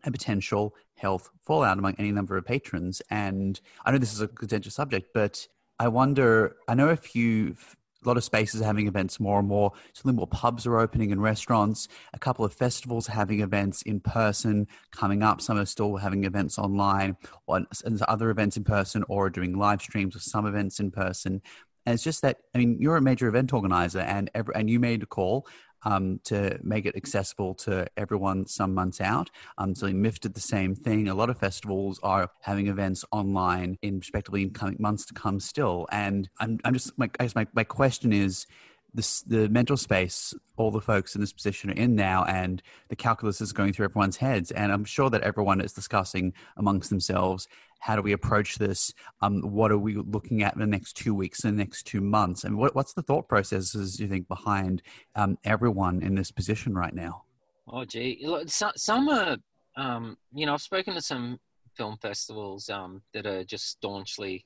a potential health fallout among any number of patrons. And I know this is a contentious subject, but I wonder, I know a few a lot of spaces are having events more and more. Certainly more pubs are opening and restaurants. A couple of festivals having events in person coming up. Some are still having events online or other events in person or are doing live streams of some events in person. And it's just that, I mean, you're a major event organizer and every, and you made a call um, to make it accessible to everyone some months out. Um, so MIFF did the same thing. A lot of festivals are having events online in respectively in coming months to come still. And I'm, I'm just, my, I guess my, my question is, this, the mental space all the folks in this position are in now and the calculus is going through everyone's heads. And i'm sure that everyone is discussing amongst themselves how do we approach this? Um, what are we looking at in the next two weeks and the next two months? And what, what's the thought processes you think behind um, everyone in this position right now? Oh gee. Some are um, you know i've spoken to some film festivals um, that are just staunchly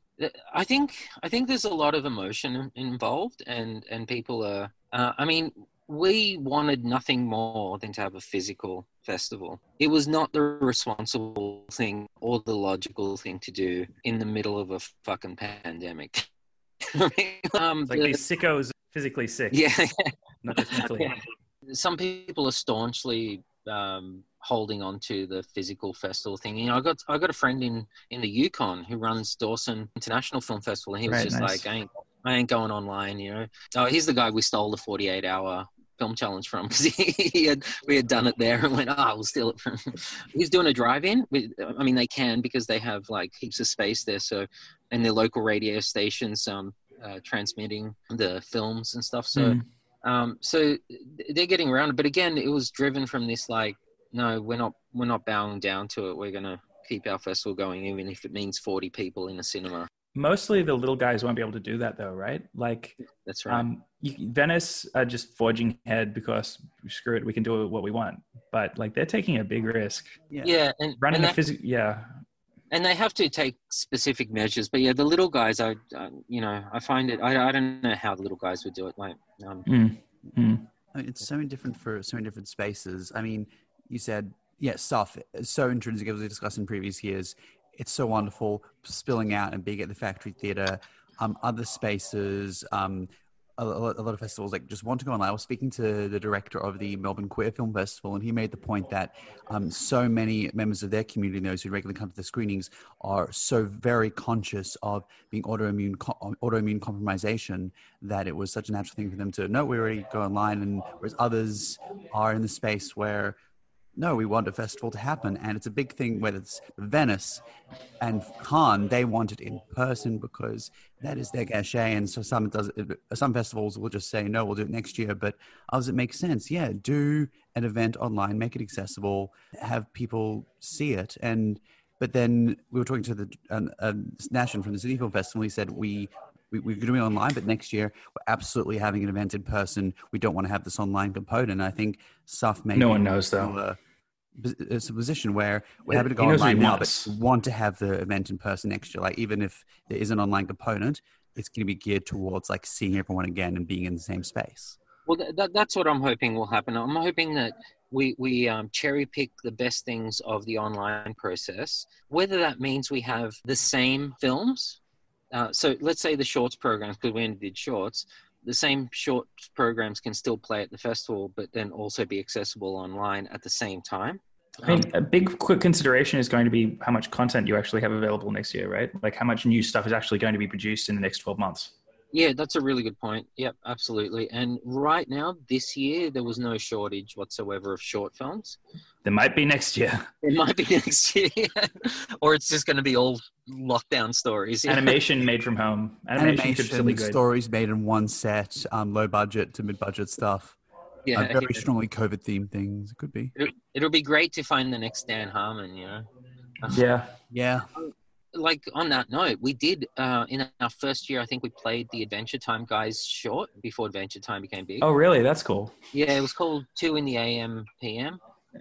I think I think there's a lot of emotion involved, and and people are. Uh, I mean, we wanted nothing more than to have a physical festival. It was not the responsible thing or the logical thing to do in the middle of a fucking pandemic. I mean, um, like the, these sickos physically sick. Yeah, not just mentally. Some people are staunchly um, holding on to the physical festival thing. You know, I got I got a friend in in the Yukon who runs Dawson International Film Festival, and he was Right, just nice. like, I ain't, I ain't going online. You know, oh, he's the guy we stole the forty eight hour film challenge from because he, he had we had done it there and went, oh, we'll steal it from. him." He's doing a drive in. I mean, they can because they have like heaps of space there. So, and their local radio stations um uh, transmitting the films and stuff. So. Mm. Um, so they're getting around but again, it was driven from this like, no, we're not, we're not bowing down to it. We're gonna keep our festival going, even if it means forty people in a cinema. Mostly the little guys won't be able to do that though, right? Like That's right. um, you, Venice are just forging ahead because screw it, we can do what we want. But like they're taking a big risk, yeah, and running and, a physical. Yeah, and they have to take specific measures. But yeah, the little guys, I, uh, you know, I find it. I, I don't know how the little guys would do it. Like, um, Mm. Mm. I mean, it's so many different for so many different spaces. I mean, you said, yeah, SUFF is so intrinsic, as we discussed in previous years. It's so wonderful spilling out and being at the factory theater. Um, other spaces, um, a, lot of festivals like just want to go online. I was speaking to the director of the Melbourne Queer Film Festival, and he made the point that um, so many members of their community, those who regularly come to the screenings, are so very conscious of being autoimmune co- autoimmune compromisation that it was such a natural thing for them to no, we already go online, and whereas others are in the space where no, we want a festival to happen, and it's a big thing. Whether it's Venice and Cannes, they want it in person because that is their cachet. And so some does some festivals will just say no, we'll do it next year. But others, it makes sense. Yeah, do an event online, make it accessible, have people see it, and but then we were talking to the um, Nashen from the Sydney Film Festival. He said we. We, we're doing it online, but next year we're absolutely having an event in person. We don't want to have this online component. I think SUFF may No one knows, though. Similar- It's a position where we're Yeah, happy to go he knows what he online now, wants. but want to have the event in person next year. Like even if there is an online component, it's going to be geared towards like seeing everyone again and being in the same space. Well, that, that, that's what I'm hoping will happen. I'm hoping that we, we um, cherry pick the best things of the online process, whether that means we have the same films. Uh, so let's say the shorts programs, because we only did shorts, the same short programs can still play at the festival, but then also be accessible online at the same time. I mean, um, a big quick consideration is going to be how much content you actually have available next year, right? Like how much new stuff is actually going to be produced in the next 12 months. Yeah, that's a really good point. Yep, absolutely. And right now, this year, there was no shortage whatsoever of short films. There might be next year. It might be next year, or it's just going to be all lockdown stories. Animation made from home. Animation, could still be Animation, good. stories made in one set, um, low budget to mid budget stuff. yeah, uh, very it, strongly COVID themed things. It could be. it'll be great to find the next Dan Harmon. You know, Yeah. Yeah. Like on that note, we did uh, in our first year. I think we played the Adventure Time guys short before Adventure Time became big. Oh, really? That's cool. Yeah, it was called Two in the AM PM.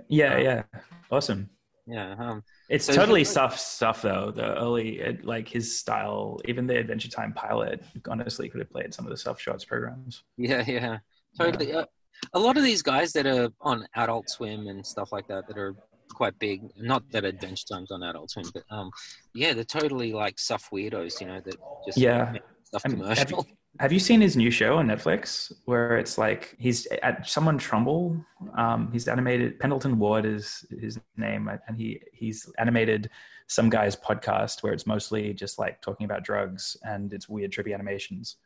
Yeah, yeah. Awesome. Yeah, um, It's So- totally SUFF stuff, though. The early, like his style, even the Adventure Time pilot, honestly, could have played some of the SUFF shots programs. Yeah, yeah, totally. Uh, a lot of these guys that are on Adult Swim and stuff like that that are quite big. Not that Adventure Time's on Adult Swim, but um, yeah, they're totally like SUFF weirdos. You know, that just Yeah. make stuff I mean, have, you, commercial. have you seen his new show on Netflix where it's like he's at someone Trumbull? Um, he's animated. Pendleton Ward is his name, and he he's animated some guy's podcast where it's mostly just like talking about drugs and it's weird, trippy animations.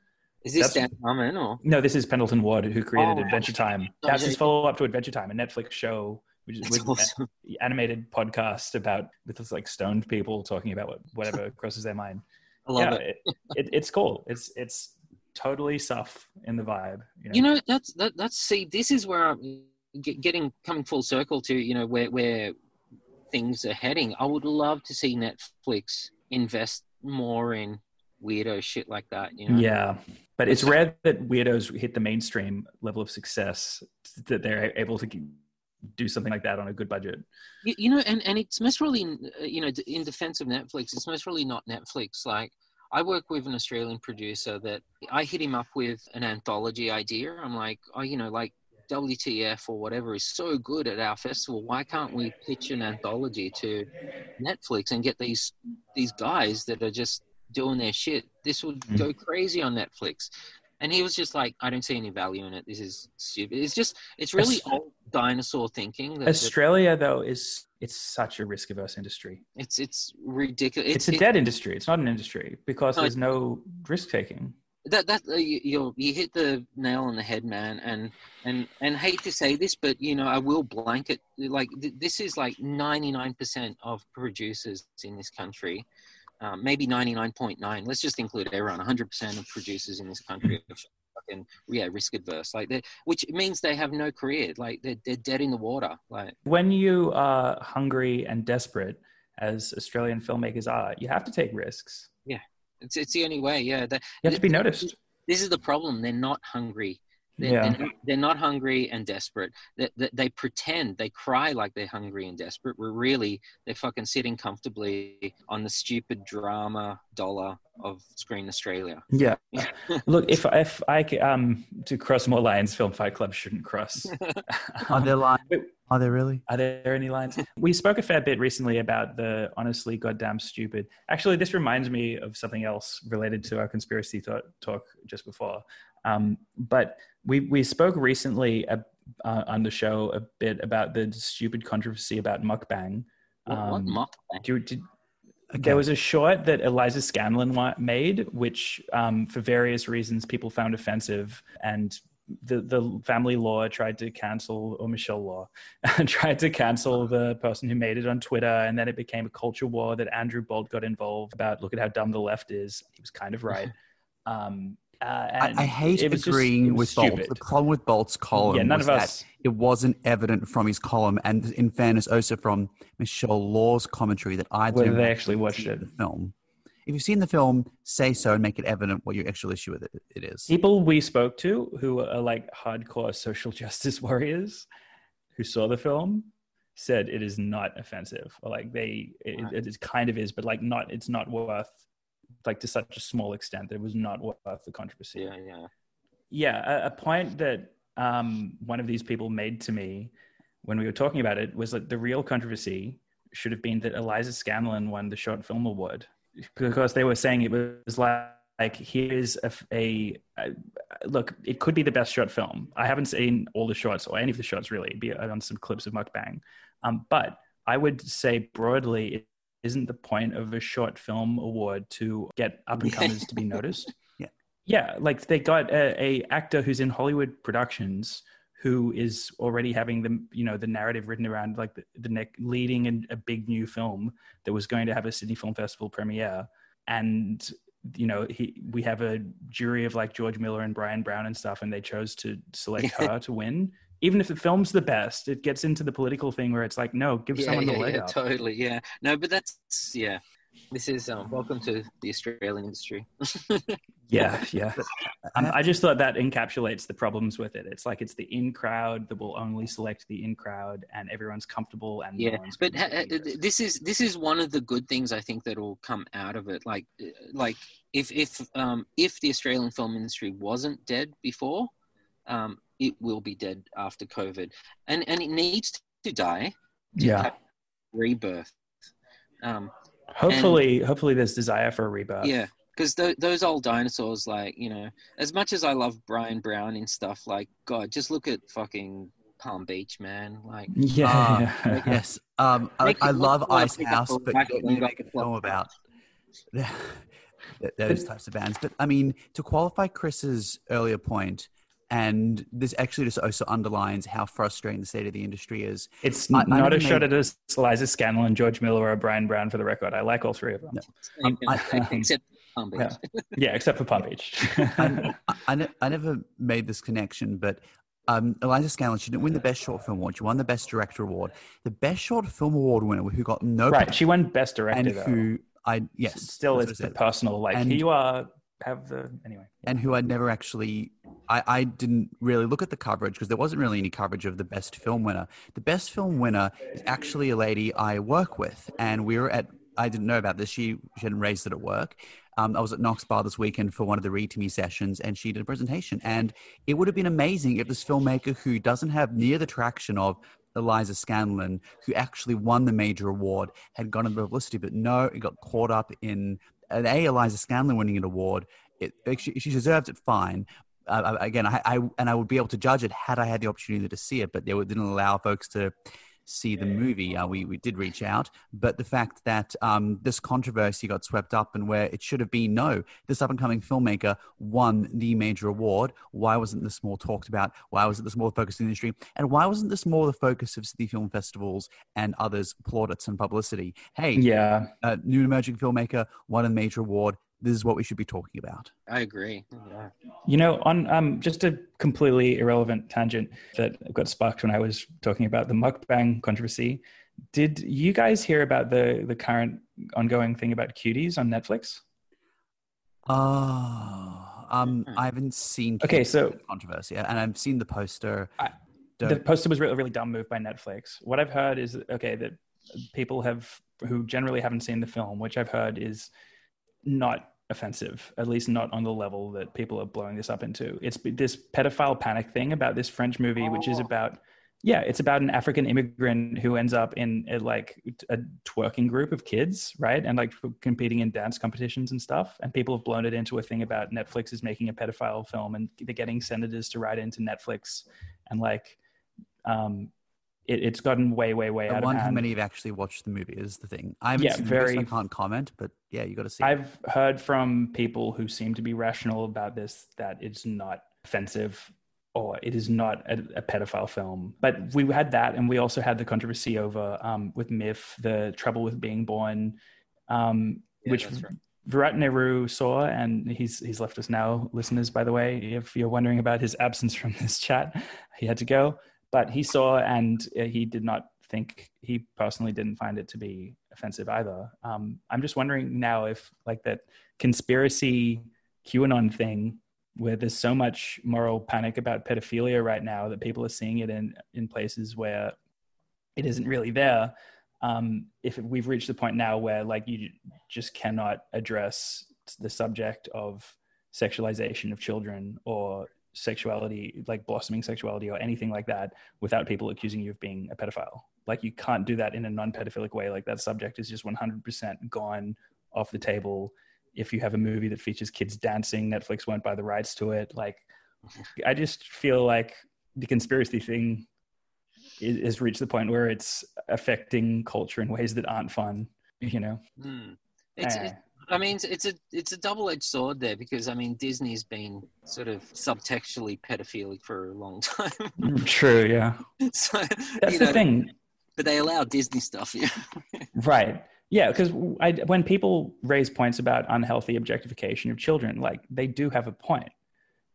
Is this that's- Dan Harmon or? No, this is Pendleton Ward who created Oh, Adventure Time. That's his follow up to Adventure Time, a Netflix show, which is awesome. an animated podcast about with this, like stoned people talking about what, whatever crosses their mind. I love yeah, it. it. It, It's cool. It's it's totally SUFF in the vibe. You know? You know, that's that, that's see. This is where I'm get, getting coming full circle to you know where where things are heading. I would love to see Netflix invest more in weirdo shit like that. You know. Yeah, but it's rare that weirdos hit the mainstream level of success that they're able to do something like that on a good budget. You, you know, and, and it's most really, you know, in defense of Netflix, it's most really not Netflix. Like, I work with an Australian producer that I hit him up with an anthology idea. I'm like, oh, you know, like WTF or whatever is so good at our festival. Why can't we pitch an anthology to Netflix and get these these guys that are just doing their shit? This would Mm. go crazy on Netflix. And he was just like, I don't see any value in it. This is stupid. It's just, it's really old, dinosaur thinking. That, that Australia, though, is it's such a risk averse industry. it's it's ridiculous. It's, a it- dead industry. It's not an industry because No, there's no risk taking. that that uh, you you you hit the nail on the head, man. And and and hate to say this, but you know I will blanket like th- this is like ninety nine percent of producers in this country. Um, maybe ninety nine point nine. Let's just include everyone. One hundred percent of producers in this country fucking yeah risk adverse. Like they, which means they have no career. Like they're they're dead in the water. Like When you are hungry and desperate, as Australian filmmakers are, you have to take risks. Yeah. It's it's the only way. Yeah, They- You have to be noticed. this is the problem. They're not hungry. They're, Yeah. they're, not, they're not hungry and desperate. They, they, they pretend, they cry like they're hungry and desperate, We're really they're fucking sitting comfortably on the stupid drama dollar of Screen Australia. Yeah. Look, if if I c- um to cross more lines, Film Fight Club shouldn't cross. Are there lines? Are there really? Are there any lines? We spoke a fair bit recently about the honestly goddamn stupid. Actually, this reminds me of something else related to our conspiracy thought talk just before. Um, but we we spoke recently uh, uh, on the show a bit about the stupid controversy about mukbang. What, what Um, mock? Do did, Okay. there was a short that Eliza Scanlen wa- made, which, um, for various reasons, people found offensive, and the the family law tried to cancel, or Michelle Law tried to cancel the person who made it on Twitter, and then it became a culture war that Andrew Bolt got involved about. Look at how dumb the left is. He was kind of right. Um, uh, I, I hate it just- agreeing it was with Bolt. The problem with Bolt's column Yeah, none was of that us. it wasn't evident from his column, and in fairness, also from Michelle Law's commentary that I didn't they actually watched it. the film. If you've seen the film, say so and make it evident what your actual issue with it, it is. people we spoke to who are like hardcore social justice warriors who saw the film said it is not offensive or like they it, Right. it is kind of is but like not it's not worth like to such a small extent that it was not worth the controversy. Yeah, yeah. yeah a, a point that um, one of these people made to me when we were talking about it was that the real controversy should have been that eliza scanlen won the short film award because they were saying it was like like here's a, a, a look it could be the best short film. I haven't seen all the shorts or any of the shorts really be on some clips of mukbang. Um, but i would say broadly isn't the point of a short film award to get up and comers to be noticed? Yeah. yeah like they got a, a actor who's in hollywood productions who is already having the you know the narrative written around like the, the neck leading in a big new film that was going to have a sydney film festival premiere. And you know he we have a jury of like george miller and bryan brown and stuff and they chose to select her to win even if the film's the best it gets into the political thing where it's like no give Yeah, someone yeah, the leg yeah, up totally. Yeah. No, but that's, yeah. This is, um, welcome to the Australian industry. yeah yeah I Um, I just thought that encapsulates the problems with it. It's like it's the in crowd that will only select the in crowd, and everyone's comfortable and yeah one's but ha- this is this is one of the good things i think that will come out of it like like if if um if the australian film industry wasn't dead before um it will be dead after covid and and it needs to die to yeah. have rebirth um Hopefully, hopefully, there's desire for a rebirth. yeah because th- those old dinosaurs like you know as much as i love bryan brown and stuff like god just look at fucking palm beach man like yeah. Ah, yeah. Yes. Um, I, I love like Ice House, but racket you don't and need to got make a film about those types of bands. But I mean, to qualify Chris's earlier point, and this actually just also underlines how frustrating the state of the industry is. It's I- I not never a shot made- at us, Eliza Scanlen, George Miller, or Bryan Brown for the record. I like all three of them. No. Um, I- except palm beach Yeah. Yeah, except for Palm Beach. I, I, I never made this connection, but um, Eliza Scanlen, she didn't win the Best Short Film Award. She won the Best Director Award. The Best Short Film Award winner, who got no right. She won Best Director, and though. who I yes, Still, that's it's the personal. Like, And- here you are, have the. Anyway. and who I'd never actually, I, I didn't really look at the coverage because there wasn't really any coverage of the best film winner. The best film winner is actually a lady I work with, and we were at, I didn't know about this, she, she hadn't raised it at work. Um, I was at Knox Bar this weekend for one of the Read to Me sessions, and she did a presentation. And it would have been amazing if this filmmaker who doesn't have near the traction of Eliza Scanlen, who actually won the major award, had gotten the publicity, but no, it got caught up in an A. Eliza Scanlen winning an award. It, she, she deserved it fine. uh, again, I, I and I would be able to judge it had I had the opportunity to see it, but they didn't allow folks to see the movie. Uh, we, we did reach out, but the fact that um, this controversy got swept up and where it should have been no, this up and coming filmmaker won the major award. Why wasn't this more talked about? Why wasn't this more focused in the industry? And why wasn't this more the focus of Sydney film festivals and others' plaudits and publicity? Hey, yeah, uh, new emerging filmmaker won a major award this is what we should be talking about. I agree. Yeah. You know, on um, just a completely irrelevant tangent that got sparked when I was talking about the mukbang controversy. Did you guys hear about the the current ongoing thing about cuties on Netflix? Oh, um, hmm. I haven't seen. Okay, so controversy, and I've seen the poster. I, the poster was really, really dumb move by Netflix. What I've heard is okay that people have who generally haven't seen the film, which I've heard is not offensive, at least not on the level that people are blowing this up into. It's this pedophile panic thing about this French movie, oh. which is oh. about, yeah, it's about an African immigrant who ends up in a, like a twerking group of kids, right? And like competing in dance competitions and stuff. And people have blown it into a thing about Netflix is making a pedophile film and they're getting senators to write into Netflix and like, um, it, it's gotten way, way, way I out wonder of hand. how many have actually watched the movie is the thing. I haven't yeah, seen very, the movie, so I can't comment, but yeah, you got to see. I've it. heard from people who seem to be rational about this that it's not offensive or it is not a, a pedophile film. But we had that, and we also had the controversy over um, with MIFF, the trouble with being born, um, yeah, which. Right. Virat Nehru saw, and he's he's left us now, listeners. By the way, if you're wondering about his absence from this chat, he had to go but he saw and uh, he did not think he personally didn't find it to be offensive either. Um, I'm just wondering now if like that conspiracy QAnon thing where there's so much moral panic about pedophilia right now that people are seeing it in in places where it isn't really there. Um, if we've reached the point now where like you just cannot address the subject of sexualization of children or sexuality, like blossoming sexuality or anything like that, without people accusing you of being a pedophile. Like you can't do that in a non-pedophilic way. Like that subject is just 100% gone off the table. If you have a movie that features kids dancing, Netflix won't buy the rights to it. Like, I just feel like the conspiracy thing is, has reached the point where it's affecting culture in ways that aren't fun. You know, mm. it's, uh, I mean, it's a it's a double edged sword there because I mean Disney's been sort of subtextually pedophilic for a long time. Mm, true, yeah. so that's the know, thing. But they allow Disney stuff, yeah. right. Yeah, because when people raise points about unhealthy objectification of children, like they do have a point.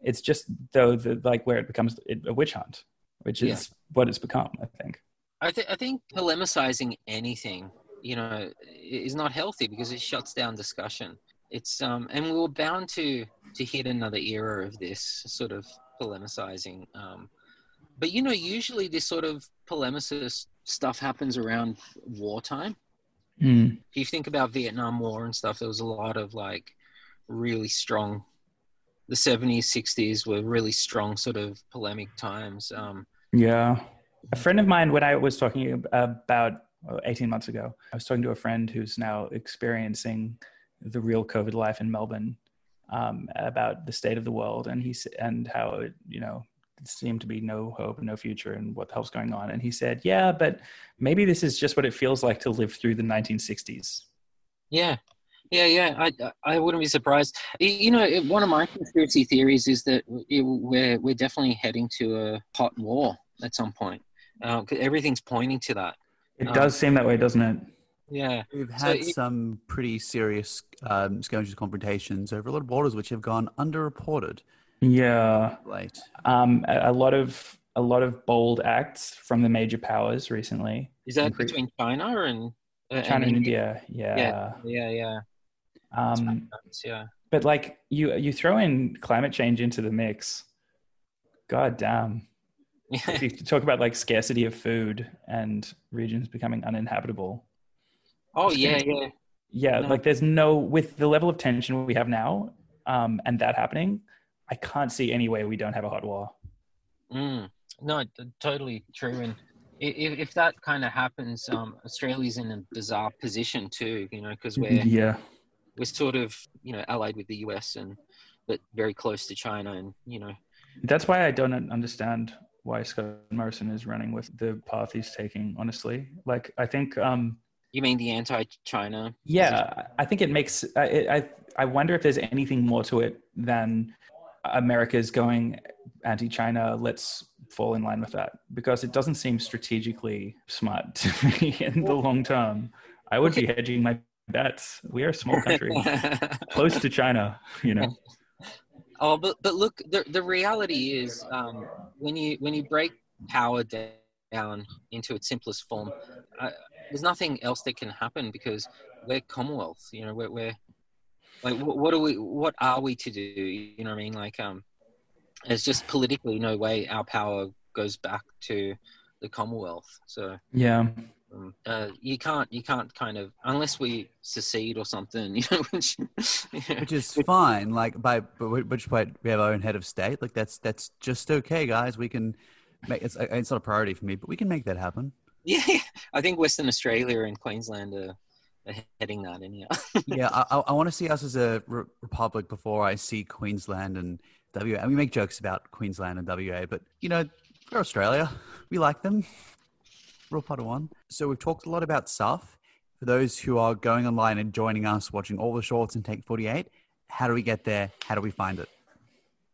It's just though the like where it becomes a witch hunt, which is yeah. what it's become. I think. I, th- I think polemicizing anything you know, is not healthy because it shuts down discussion. It's um, and we were bound to to hit another era of this sort of polemicizing. Um, but you know, usually this sort of polemicist stuff happens around wartime. Mm. If you think about Vietnam War and stuff, there was a lot of like really strong. The seventies, sixties were really strong sort of polemic times. Um, yeah, a friend of mine, when I was talking about 18 months ago. I was talking to a friend who's now experiencing the real COVID life in Melbourne um, about the state of the world and he's and how it, you know seemed to be no hope and no future and what the hell's going on. And he said, "Yeah, but maybe this is just what it feels like to live through the 1960s." Yeah, yeah, yeah. I I wouldn't be surprised. You know, one of my conspiracy theories is that we're we're definitely heading to a hot war at some point. Uh, everything's pointing to that. It um, does seem that way, doesn't it? Yeah. We've had so some pretty serious um, skirmishes confrontations over a lot of borders which have gone underreported. Yeah. Late. Um, a, a, lot of a lot of bold acts from the major powers recently. Is that between China and uh, China and, India? India? Yeah. Yeah, yeah, yeah. Um, yeah. But like you, you throw in climate change into the mix. God damn if you talk about like scarcity of food and regions becoming uninhabitable. Oh yeah, yeah. Yeah, no. like there's no with the level of tension we have now, um, and that happening, I can't see any way we don't have a hot war. Mm, no, totally true. And if, if that kind of happens, um, Australia's in a bizarre position too. You know, because we're yeah we're sort of you know allied with the US and but very close to China, and you know. That's why I don't understand why Scott Morrison is running with the path he's taking. Honestly, like I think. um You mean the anti-China? Yeah, I think it makes. I I I wonder if there's anything more to it than America's going anti-China. Let's fall in line with that because it doesn't seem strategically smart to me in the long term. I would be hedging my bets. We are a small country, close to China. You know. Oh, but but look, the the reality is um, when you when you break power down into its simplest form, uh, there's nothing else that can happen because we're Commonwealth. You know, we're, we're like what, what are we? What are we to do? You know what I mean? Like um, there's just politically no way our power goes back to the Commonwealth. So yeah. Uh, you can't, you can't kind of, unless we secede or something, you know, which, which is fine. Like by, which point we have our own head of state. Like that's that's just okay, guys. We can make it's it's not a priority for me, but we can make that happen. Yeah, I think Western Australia and Queensland are, are heading that anyhow. yeah, I, I want to see us as a re- republic before I see Queensland and WA. And we make jokes about Queensland and WA, but you know, they're Australia. We like them. Real of one. So we've talked a lot about stuff. For those who are going online and joining us, watching all the shorts and Take 48, how do we get there? How do we find it?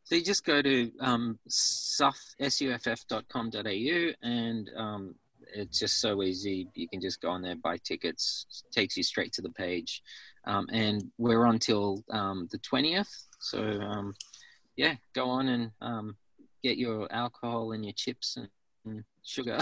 So you just go to um, suff.com.au and um, it's just so easy. You can just go on there, buy tickets, takes you straight to the page. Um, and we're on till um, the 20th. So, um, yeah, go on and um, get your alcohol and your chips and, and sugar.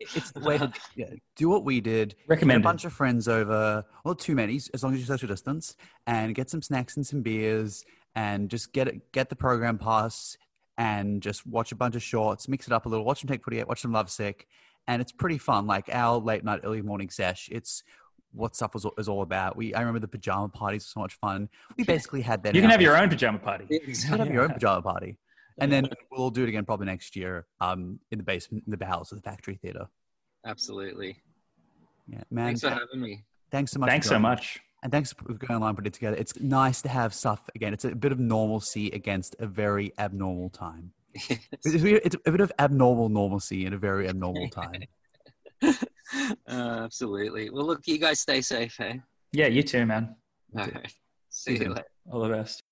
it's the way to yeah, do what we did. Recommend a bunch of friends over, well, too many, as long as you social distance, and get some snacks and some beers, and just get it, get the program pass, and just watch a bunch of shorts, mix it up a little, watch them take 48, watch them lovesick, and it's pretty fun. Like our late night, early morning sesh, it's what SUFF was is all about. We I remember the pajama parties were so much fun. We basically had that. You can have your own pajama party. You can have your own pajama party, and then we'll do it again probably next year. Um, in the basement, in the bowels of the factory theater. Absolutely. Yeah, man. Thanks for having me. Thanks so much. Thanks so much. And thanks for going online, put it together. It's nice to have SUFF again. It's a bit of normalcy against a very abnormal time. Yes. It's a bit of abnormal normalcy in a very abnormal time. uh, absolutely. Well, look, you guys stay safe, hey? Yeah, you too, man. All right. See, See you later. All the best.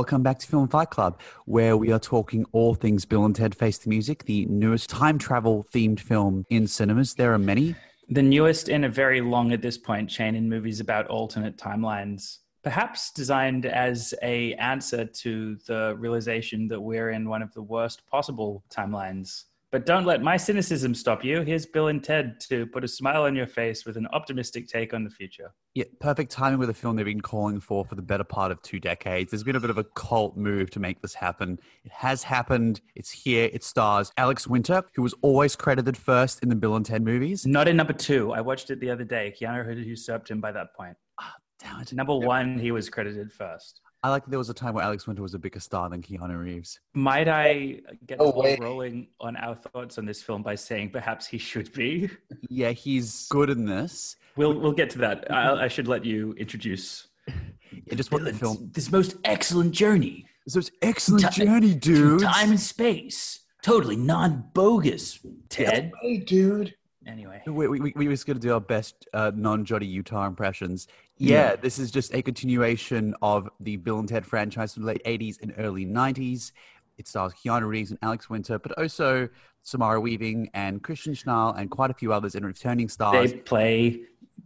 Welcome back to Film Fight Club, where we are talking all things Bill and Ted Face the Music, the newest time travel themed film in cinemas. There are many. The newest in a very long, at this point, chain in movies about alternate timelines. Perhaps designed as a answer to the realization that we're in one of the worst possible timelines but don't let my cynicism stop you. Here's Bill and Ted to put a smile on your face with an optimistic take on the future. Yeah, perfect timing with a film they've been calling for for the better part of two decades. There's been a bit of a cult move to make this happen. It has happened. It's here. It stars Alex Winter, who was always credited first in the Bill and Ted movies. Not in number two. I watched it the other day. Keanu had usurped him by that point. Oh, damn it. Number one, he was credited first. I like that there was a time where Alex Winter was a bigger star than Keanu Reeves. Might I get the rolling on our thoughts on this film by saying perhaps he should be? Yeah, he's good in this. We'll we'll get to that. I, I should let you introduce. Yeah, just what the film. This most excellent journey. This most excellent journey, dude. Time and space, totally non bogus. Ted. Hey, dude. Anyway, We, we, we was going to do our best uh, non-Johnny Utah impressions. Yeah, Yeah. this is just a continuation of the Bill and Ted franchise from the late 80s and early 90s. It stars Keanu Reeves and Alex Winter, but also Samara Weaving and Christian Schnall and quite a few others in returning stars. they play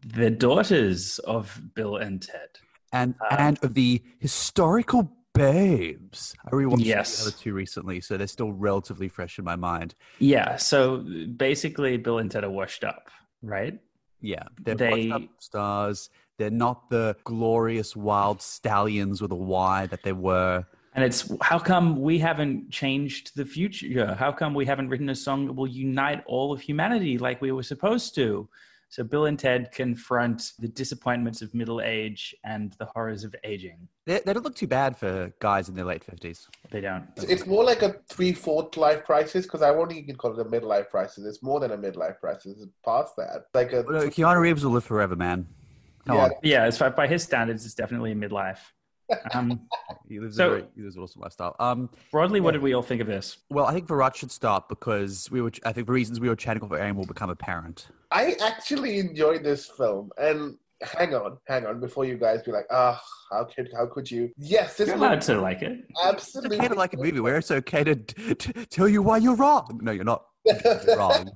the daughters of Bill and Ted. and, um, and of the historical babes. I rewatched Yes. the other two recently, so they're still relatively fresh in my mind. Yeah, so basically, Bill and Ted are washed up, right? Yeah, they're They- washed up stars. They're not the glorious wild stallions with a Y that they were. And it's how come we haven't changed the future? How come we haven't written a song that will unite all of humanity like we were supposed to? So Bill and Ted confront the disappointments of middle age and the horrors of aging. They, they don't look too bad for guys in their late fifties. They don't. It's, it's more like a three-fourth life crisis because I won't even call it a midlife crisis. It's more than a midlife crisis. It's past that. Like a Keanu Reeves will live forever, man. Come Yeah. on, Yeah, it's by his standards, it's definitely a midlife. Um, he lives So- a very, he lives an awesome lifestyle. Um, broadly, what did we all think of this? well, I think Virat should start because we were. I think the reasons we were chatting over AIM will become apparent. I actually enjoyed this film, and hang on, hang on, before you guys be like, ah, how could how could you? Yes, this You're movie allowed to like it. It's absolutely okay to like a movie where it's okay to t- t- tell you why you're wrong. No, you're not You're wrong.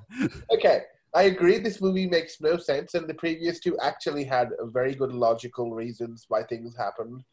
okay, I agree. This movie makes no sense, and the previous two actually had very good logical reasons why things happened.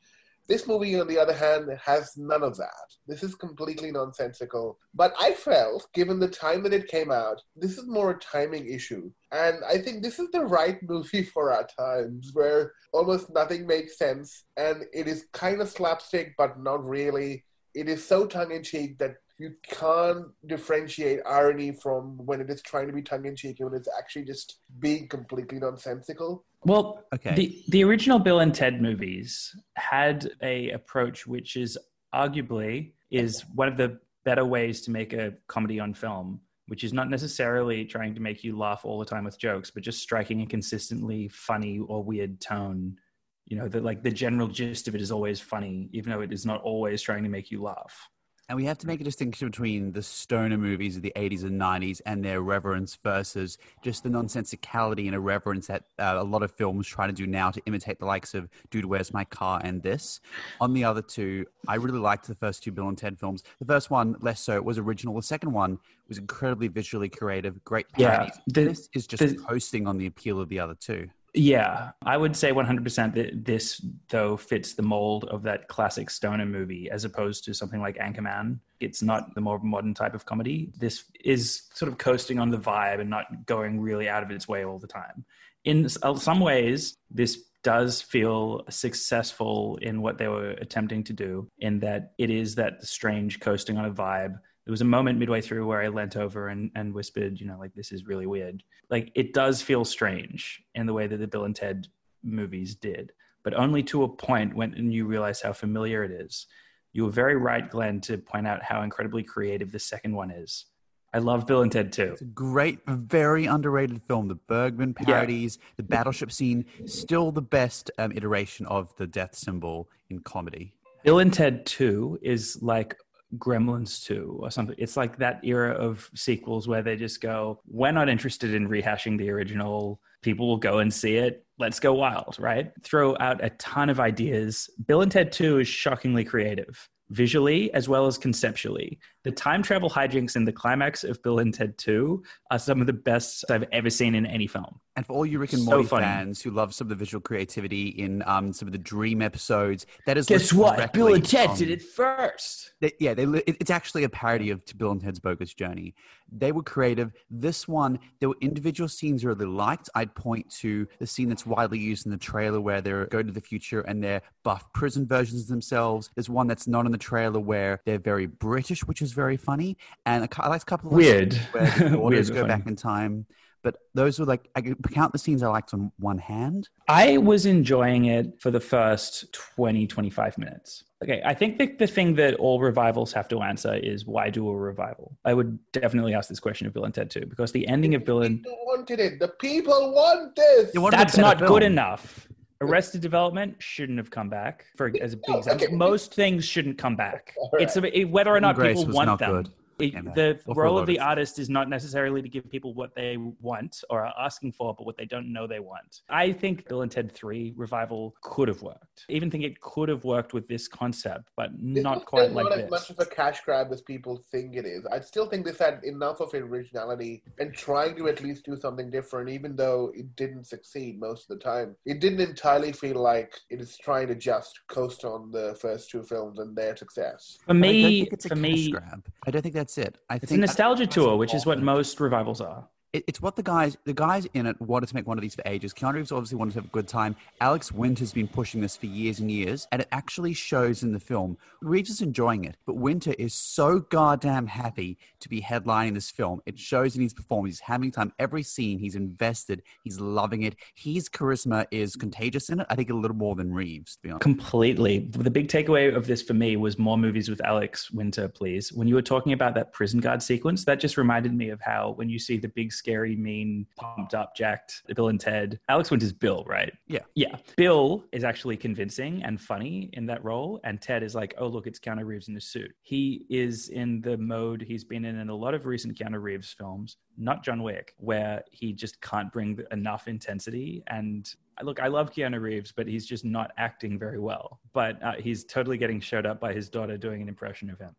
This movie, on the other hand, has none of that. This is completely nonsensical. But I felt, given the time that it came out, this is more a timing issue. And I think this is the right movie for our times, where almost nothing makes sense, and it is kind of slapstick, but not really. It is so tongue in cheek that you can't differentiate irony from when it is trying to be tongue in cheek and when it's actually just being completely nonsensical. Well, Okay. the the original Bill and Ted movies had a approach which is arguably is one of the better ways to make a comedy on film, which is not necessarily trying to make you laugh all the time with jokes, but just striking a consistently funny or weird tone. You know, that like the general gist of it is always funny, even though it is not always trying to make you laugh. And we have to make a distinction between the stoner movies of the 80s and 90s and their reverence versus just the nonsensicality and irreverence that uh, a lot of films try to do now to imitate the likes of Dude, Where's My Car and this. On the other two, I really liked the first two Bill and Ted films. The first one, less so, was original. The second one was incredibly visually creative, great Yeah, the- this is just the- coasting on the appeal of the other two. Yeah, I would say 100% that this, though, fits the mold of that classic stoner movie as opposed to something like Anchorman. It's not the more modern type of comedy. This is sort of coasting on the vibe and not going really out of its way all the time. In uh, some ways, this does feel successful in what they were attempting to do, in that it is that strange coasting on a vibe. There was a moment midway through where I leant over and, and whispered, you know, like, this is really weird like it does feel strange in the way that the Bill and Ted movies did, but only to a point when you realize how familiar it is. You were very right, Glenn, to point out how incredibly creative the second one is. I love Bill and Ted too. It's a great, very underrated film. The Bergman parodies, the battleship scene, still the best um, iteration of the death symbol in comedy. Bill and Ted 2 is like Gremlins 2 or something. It's like that era of sequels where they just go, we're not interested in rehashing the original. People will go and see it. Let's go wild, right? Throw out a ton of ideas. Bill and Ted 2 is shockingly creative, visually as well as conceptually. The time travel hijinks in the climax of Bill and Ted 2 are some of the best I've ever seen in any film. And for all you Rick and So Morty funny. fans who love some of the visual creativity in um, some of the Dream episodes, that is Guess what? Bill and Ted from- did it first. They, yeah, they, it- it's actually a parody of Bill and Ted's Bogus Journey. They were creative. This one, there were individual scenes I really liked. I'd point to the scene that's widely used in the trailer where they're going to the future and they're buff prison versions of themselves. There's one that's not in the trailer where they're very British, which is very funny. And a, cou- I liked a couple of Weird. scenes where the daughters Weird, go funny. back in time. But those were like I could count the scenes I liked on one hand. I was enjoying it for the first 20, 25 minutes. Okay, I think that the thing that all revivals have to answer is why do a revival? I would definitely ask this question of Bill and Ted too, because the ending of Bill and People wanted it. The people want this. You wanted a that's not film. good enough. Arrested Development shouldn't have come back for as a big No, example. okay. Most things shouldn't come back. All right. It's a, it- whether or not Grace people was want not them. good. It- uh, the Or role of the artist is not necessarily to give people what they want or are asking for, but what they don't know they want. I think Bill and Ted 3 revival could have worked. I even think it could have worked with this concept, but This not is quite still like not this. as much of a cash grab as people think it is. I still think this had enough of originality and trying to at least do something different, even though it didn't succeed most of the time. It didn't entirely feel like it is trying to just coast on the first two films and their success. For And I don't me, think it's a for cash me, grab. I don't think that's it. I it's a nostalgia tour, which is what most revivals are. It, it's what the guys the guys in it wanted to make one of these for ages. Keanu Reeves obviously wanted to have a good time. Alex Winter's been pushing this for years and years, and it actually shows in the film. Reeves is enjoying it, but Winter is so goddamn happy to be headlining this film. It shows in his performance. He's having time every scene. He's invested. He's loving it. His charisma is contagious in it. I think a little more than Reeves, to be honest. Completely. The big takeaway of this for me was more movies with Alex Winter, please. When you were talking about that prison guard sequence, that just reminded me of how when you see the big, scary, mean, pumped up, jacked Bill and Ted, Alex Winter's Bill, right? Yeah. Yeah. Bill is actually convincing and funny in that role. And Ted is like, oh, look, it's Keanu Reeves in a suit. He is in the mode he's been in in a lot of recent Keanu Reeves films, not John Wick, where he just can't bring enough intensity. And look, I love Keanu Reeves, but he's just not acting very well. But uh, he's totally getting showed up by his daughter doing an impression of him.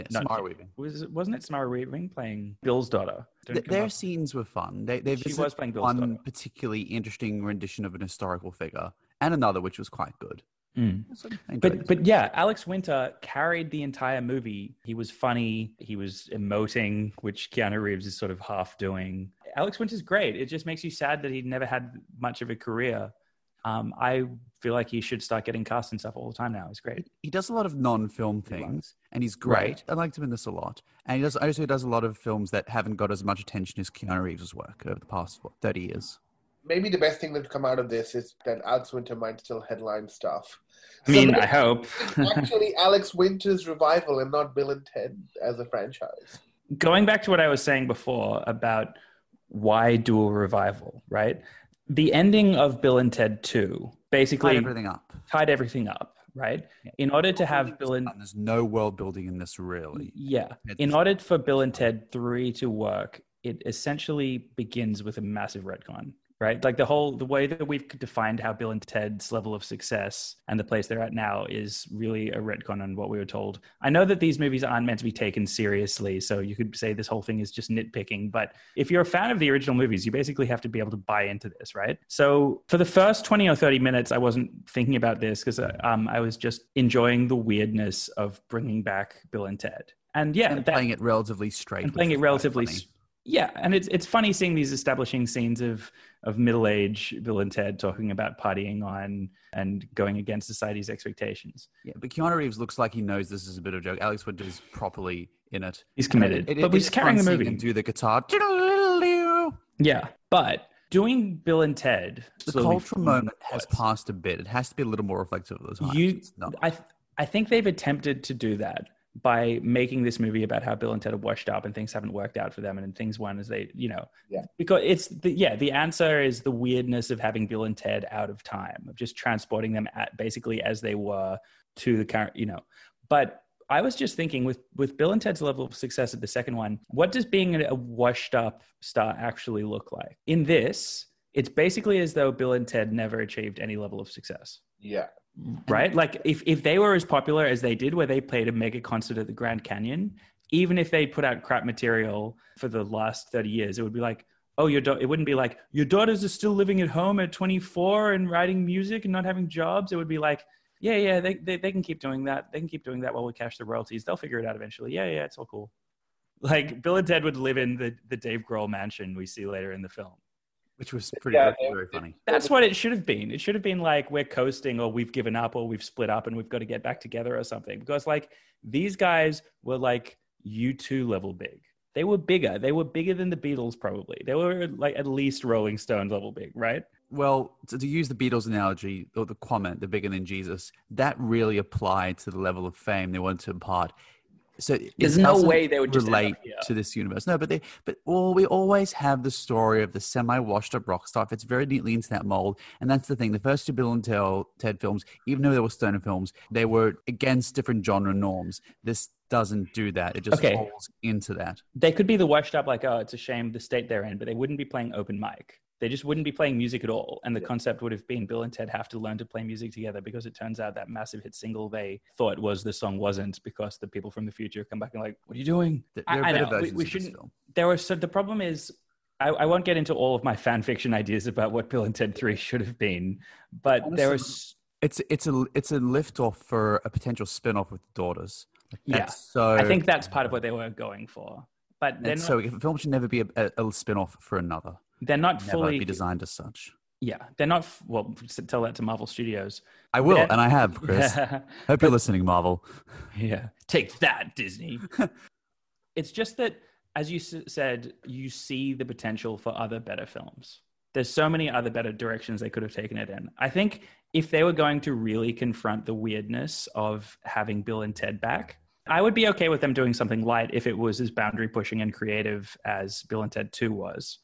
Yeah, No, Samara Weaving. Was wasn't it Samara Weaving playing Bill's daughter? Don't Th- their up- scenes were fun. They they She was playing Bill's one daughter. particularly interesting rendition of an historical figure, and another which was quite good. Mm. So I enjoyed But but yeah, Alex Winter carried the entire movie. He was funny. He was emoting, which Keanu Reeves is sort of half doing. Alex Winter's great. It just makes you sad that he never had much of a career. Um, I feel like he should start getting cast and stuff all the time now. He's great. he does a lot of non-film things, and he's great. Right. I liked him in this a lot, and he does also does a lot of films that haven't got as much attention as Keanu Reeves' work over the past what, thirty years. Maybe the best thing that would come out of this is that Alex Winter might still headline stuff. I mean, So I hope. actually Alex Winter's revival and not Bill and Ted as a franchise. going back to what I was saying before about why do a revival, right? The ending of Bill and Ted 2 basically Tied everything up. tied everything up, right? In order to have Bill and there's no world building in this really. yeah, in order for Bill and Ted 3 to work, it essentially begins with a massive retcon, right? Like the whole the way that we've defined how Bill and Ted's level of success and the place they're at now is really a retcon on what we were told. I know that these movies aren't meant to be taken seriously, so you could say this whole thing is just nitpicking, but if you're a fan of the original movies, you basically have to be able to buy into this, right? So for the first 20 or 30 minutes, I wasn't thinking about this because um, I was just enjoying the weirdness of bringing back Bill and Ted. And yeah, and that- playing it relatively straight. and playing it relatively yeah and it's it's funny seeing these establishing scenes of of middle age bill and ted talking about partying on and going against society's expectations Yeah, but Keanu Reeves looks like he knows this is a bit of a joke. Alex Winter is properly in it. he's committed It- it- but he's carrying the movie and do the guitar. yeah but doing bill and ted The cultural moment has passed a bit. It has to be a little more reflective of those times. you i th- i think they've attempted to do that by making this movie about how Bill and Ted are washed up and things haven't worked out for them and things weren't as they, you know, Yeah. because it's the, yeah, the answer is the weirdness of having Bill and Ted out of time, of just transporting them at basically as they were to the current, you know, but I was just thinking with, with Bill and Ted's level of success at the second one, what does being a washed up star actually look like? In this, it's basically as though Bill and Ted never achieved any level of success Yeah. Right? Like if if they were as popular as they did, where they played a mega concert at the Grand Canyon, even if they put out crap material for the last thirty years, it would be like, oh, your da-, it wouldn't be like your daughters are still living at home at twenty four and writing music and not having jobs. It would be like. Yeah, yeah, they, they they can keep doing that. They can keep doing that while we cash the royalties. They'll figure it out eventually. Yeah, yeah, it's all cool. Like Bill and Ted would live in the, the Dave Grohl mansion we see later in the film. Which was pretty Yeah, very, very funny. That's what it should have been. It should have been like we're coasting or we've given up or we've split up and we've got to get back together or something. Because like these guys were like U2 level big. They were bigger. They were bigger than the Beatles probably. They were like at least Rolling Stones level big, right? Well, to, to use the Beatles analogy or the comment, the bigger than Jesus, that really applied to the level of fame they wanted to impart. So There's no way they would up relate to this universe. No, but they, but well, we always have the story of the semi-washed-up rock star. It's very neatly into that mold, and that's the thing. The first two Bill and Ted, Ted films, even though they were stoner films, they were against different genre norms. This doesn't do that. It just Okay. falls into that. They could be the washed up, like, oh, it's a shame the state they're in, but they wouldn't be playing open mic. They just wouldn't be playing music at all. And the Yeah. concept would have been Bill and Ted have to learn to play music together because it turns out that massive hit single they thought was the song wasn't because the people from the future come back and like, what are you doing? There are I better. We- versions we this shouldn't- there was so the problem is I, I won't get into all of my fan fiction ideas about what Bill and Ted 3 should have been, but there was It's it's a it's a lift off for a potential spin off with the daughters. Like, Yeah. so I think that's part of what they were going for. But they're so a film should never be a, a, a spin off for another. They're not Never fully be designed as such. Yeah, they're not well, tell that to Marvel Studios. I will, They're- and I have, Chris. Hope you're listening, Marvel. yeah. Take that, Disney. it's just that as you s- said, you see the potential for other better films. There's so many other better directions they could have taken it in. I think if they were going to really confront the weirdness of having Bill and Ted back, I would be okay with them doing something light if it was as boundary pushing and creative as Bill and Ted 2 was.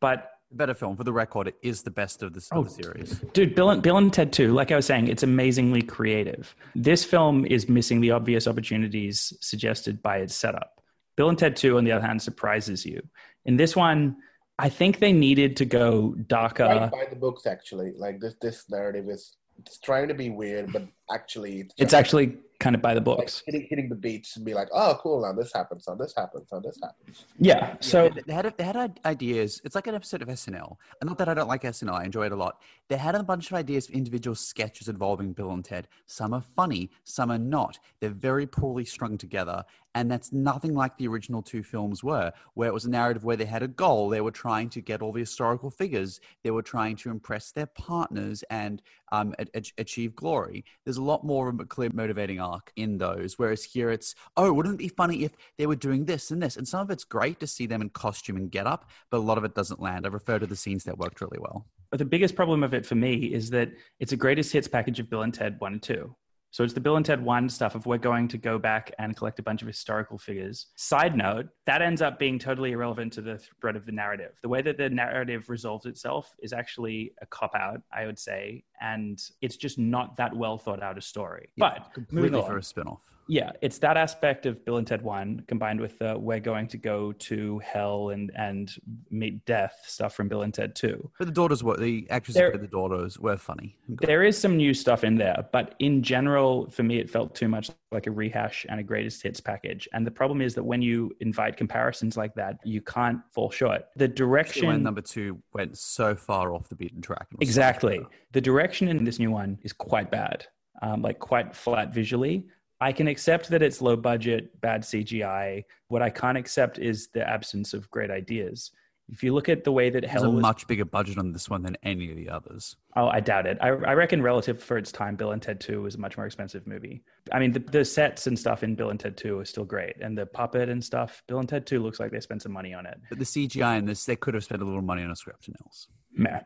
But Better film for the record. It is the best of the, of Oh, the series. Dude, Bill and, Bill and Ted 2, like I was saying, it's amazingly creative. This film is missing the obvious opportunities suggested by its setup. Bill and Ted 2, on the other hand, surprises you. In this one, I think they needed to go darker. right by the books actually like this this narrative is it's trying to be weird but actually it's, It's actually kind of by the like books. hitting, hitting the beats and be like oh cool now this happens now this happens now this happens Yeah. So, Yeah, they- they had they had ideas. It's like an episode of SNL. And not that I don't like SNL, I enjoy it a lot. They had a bunch of ideas for individual sketches involving Bill and Ted. Some are funny, some are not. They're very poorly strung together, and that's nothing like the original two films were, where it was a narrative where they had a goal. They were trying to get all the historical figures. They were trying to impress their partners and um, a- achieve glory. There's a lot more of a clear motivating arc in those. Whereas here it's, oh, wouldn't it be funny if they were doing this and this? And some of it's great to see them in costume and get up, but a lot of it doesn't land. I refer to the scenes that worked really well. but the biggest problem of it for me is that it's a greatest hits package of Bill and Ted 1 and 2. So it's the Bill and Ted 1 stuff of we're going to go back and collect a bunch of historical figures. Side note, that ends up being totally irrelevant to the thread of the narrative. The way that the narrative resolves itself is actually a cop out, I would say, and it's just not that well thought out a story. But completely for a spin off. Yeah, it's that aspect of Bill and Ted One combined with the we're going to go to hell and and meet death stuff from Bill and Ted Two. But the daughters were, the actresses There- the daughters were funny. There is some new stuff in there, but in general, for me, it felt too much like a rehash and a greatest hits package. And the problem is that when you invite comparisons like that, you can't fall short. The direction when number two went so far off the beaten track. Exactly. The direction in this new one is quite bad, um, like quite flat visually. I can accept that it's low budget, bad CGI. What I can't accept is the absence of great ideas. If you look at the way that There's Hell a was, much bigger budget on this one than any of the others. oh, I doubt it. I, I reckon relative for its time, Bill and Ted 2 was a much more expensive movie. I mean, the, the sets and stuff in Bill and Ted 2 are still great, and the puppet and stuff. Bill and Ted 2 looks like they spent some money on it. But the CGI in this, they could have spent a little money on a script and else. meh.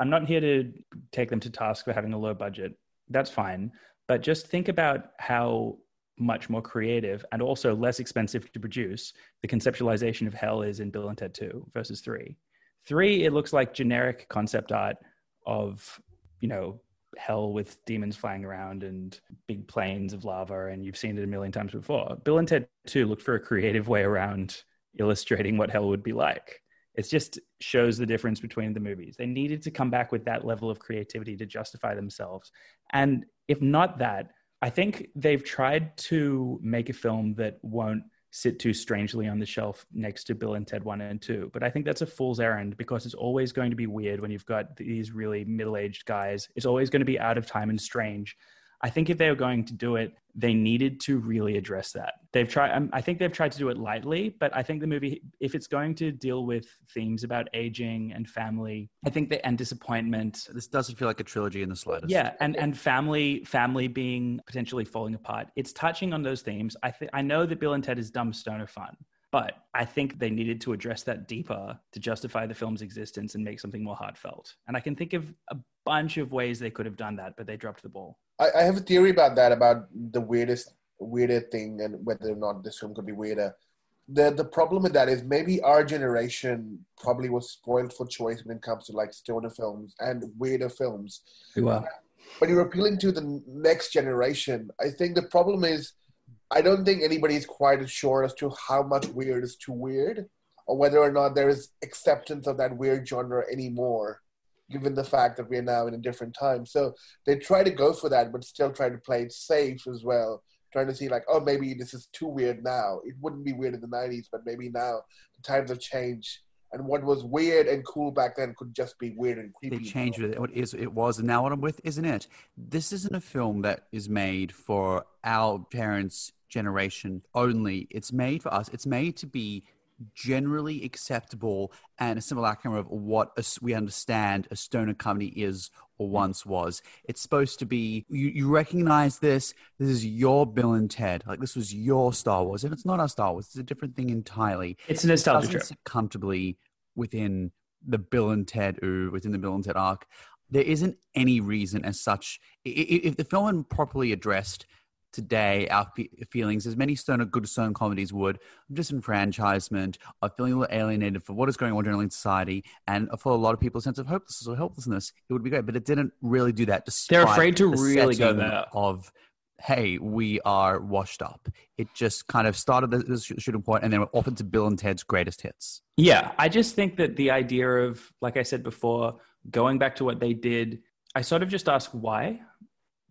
I'm not here to take them to task for having a low budget. That's fine. But just think about how much more creative and also less expensive to produce the conceptualization of hell is in Bill and Ted 2 versus 3. 3, it looks like generic concept art of, you know, hell with demons flying around and big planes of lava, and you've seen it a million times before. Bill and Ted 2 looked for a creative way around illustrating what hell would be like. It just shows the difference between the movies. They needed to come back with that level of creativity to justify themselves. And if not that, I think they've tried to make a film that won't sit too strangely on the shelf next to Bill and Ted 1 and 2. But I think that's a fool's errand because it's always going to be weird when you've got these really middle aged guys. It's always going to be out of time and strange. I think if they were going to do it, they needed to really address that. They've tried. um, I think they've tried to do it lightly, but I think the movie, if it's going to deal with themes about aging and family, I think that and disappointment, This doesn't feel like a trilogy in the slightest. yeah, and and family family being potentially falling apart. It's touching on those themes. I think I know that Bill and Ted is dumb stoner fun, but I think they needed to address that deeper to justify the film's existence and make something more heartfelt. And I can think of a bunch of ways they could have done that, but they dropped the ball. I, I have a theory about that about the weirdest weirder thing and whether or not this film could be weirder. The the problem with that is maybe our generation probably was spoiled for choice when it comes to like stoner films and weirder films. Are? when you're appealing to the next generation, I think the problem is I don't think anybody's quite as sure as to how much weird is too weird, or whether or not there is acceptance of that weird genre anymore, given the fact that we are now in a different time. So they try to go for that, but still try to play it safe as well. Trying to see like, oh, maybe this is too weird now. It wouldn't be weird in the '90s, but maybe now the times have changed and what was weird and cool back then could just be weird and creepy. They changed it. What is it was, and now what I'm with isn't it? This isn't a film that is made for our parents' generation only. It's made for us. It's made to be generally acceptable and a similar simulacrum of what we understand a stoner comedy is or hmm. once was. It's supposed to be you, you recognize this. This is your Bill and Ted. Like this was your Star Wars, and it's not our Star Wars. It's a different thing entirely. It's a nostalgia trip. comfortably within the Bill and Ted ooh, within the Bill and Ted arc. There isn't any reason as such. If the film had properly addressed today our feelings, as many stoner good stone comedies would, of disenfranchisement, of feeling a little alienated for what is going on generally in society, and for a lot of people, a sense of hopelessness or helplessness. It would be great, but it didn't really do that. They're afraid to the really go there. Of hey, we are washed up. It just kind of started the shooting point, and then we're off into Bill and Ted's greatest hits. Yeah, I just think that the idea of, like I said before, going back to what they did, I sort of just ask why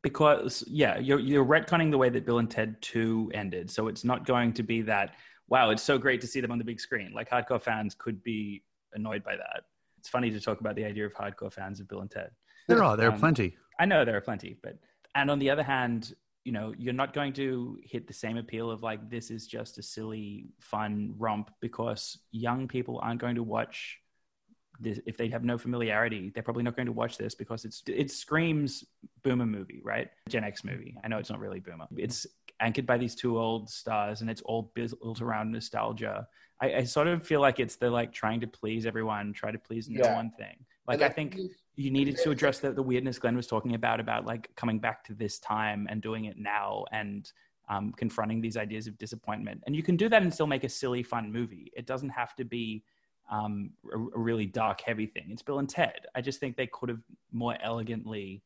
because yeah, you're you're retconning the way that Bill and Ted Two ended, so it's not going to be that. Wow, it's so great to see them on the big screen. Like hardcore fans could be annoyed by that. It's funny to talk about the idea of hardcore fans of Bill and Ted. There are there are um, plenty. I know there are plenty, but and on the other hand, you know, you're not going to hit the same appeal of like this is just a silly, fun romp because young people aren't going to watch this, if they have no familiarity, they're probably not going to watch this because it's it screams boomer movie, right? Gen X movie. I know it's not really boomer. It's anchored by these two old stars, and it's all built around nostalgia. I, I sort of feel like it's the like trying to please everyone, try to please no yeah. one thing. Like I think you needed to address the, the weirdness Glenn was talking about about like coming back to this time and doing it now and um, confronting these ideas of disappointment. And you can do that and still make a silly, fun movie. It doesn't have to be um, a, a, really dark, heavy thing. It's Bill and Ted. I just think they could have more elegantly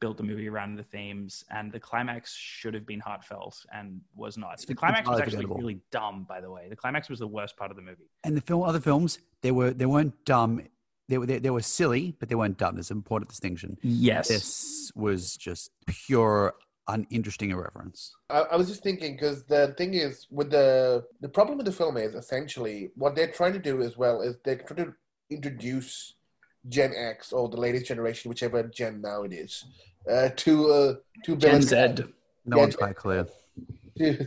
built the movie around the themes, and the climax should have been heartfelt and was not. The climax was actually really dumb, by the way. The climax was the worst part of the movie. And the film, other films, they were they weren't dumb. They were they, they were silly, but they weren't dumb. There's an important distinction. Yes, this was just pure uninteresting irreverence. I, I was just thinking because the thing is with the the problem with the film is essentially what they're trying to do as well is they're trying to introduce Gen X or the latest generation, whichever gen now it is, uh, to uh, to Gen Z. No one's quite clear. To,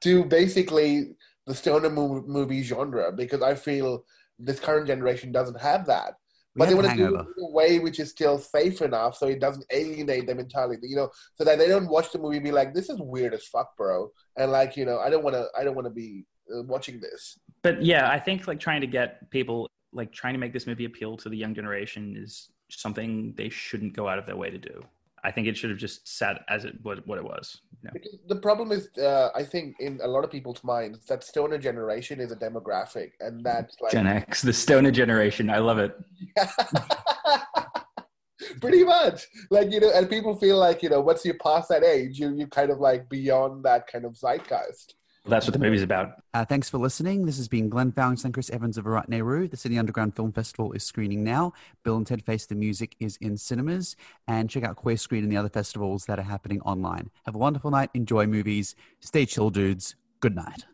to basically the stoner movie genre because I feel this current generation doesn't have that but they want to do it in a way which is still safe enough so it doesn't alienate them entirely. You know so that they don't watch the movie and be like this is weird as fuck bro. And like you know i don't want to i don't want to be uh, watching this. But yeah i think like trying to get people like trying to make this movie appeal to the young generation is something they shouldn't go out of their way to do I think it should have just sat as it was what it was. You know? The problem is, uh, I think, in a lot of people's minds, that stoner generation is a demographic, and that's like Gen X, the stoner generation. I love it. Pretty much, like you know, and people feel like you know, once you pass that age, you you kind of like beyond that kind of zeitgeist. That's what the movie's about. Uh, thanks for listening. This has been Glenn Fowings and Chris Evans of Virat Nehru. The Sydney Underground Film Festival is screening now. Bill and Ted Face the Music is in cinemas. And check out Queer Screen and the other festivals that are happening online. Have a wonderful night. Enjoy movies. Stay chill, dudes. Good night.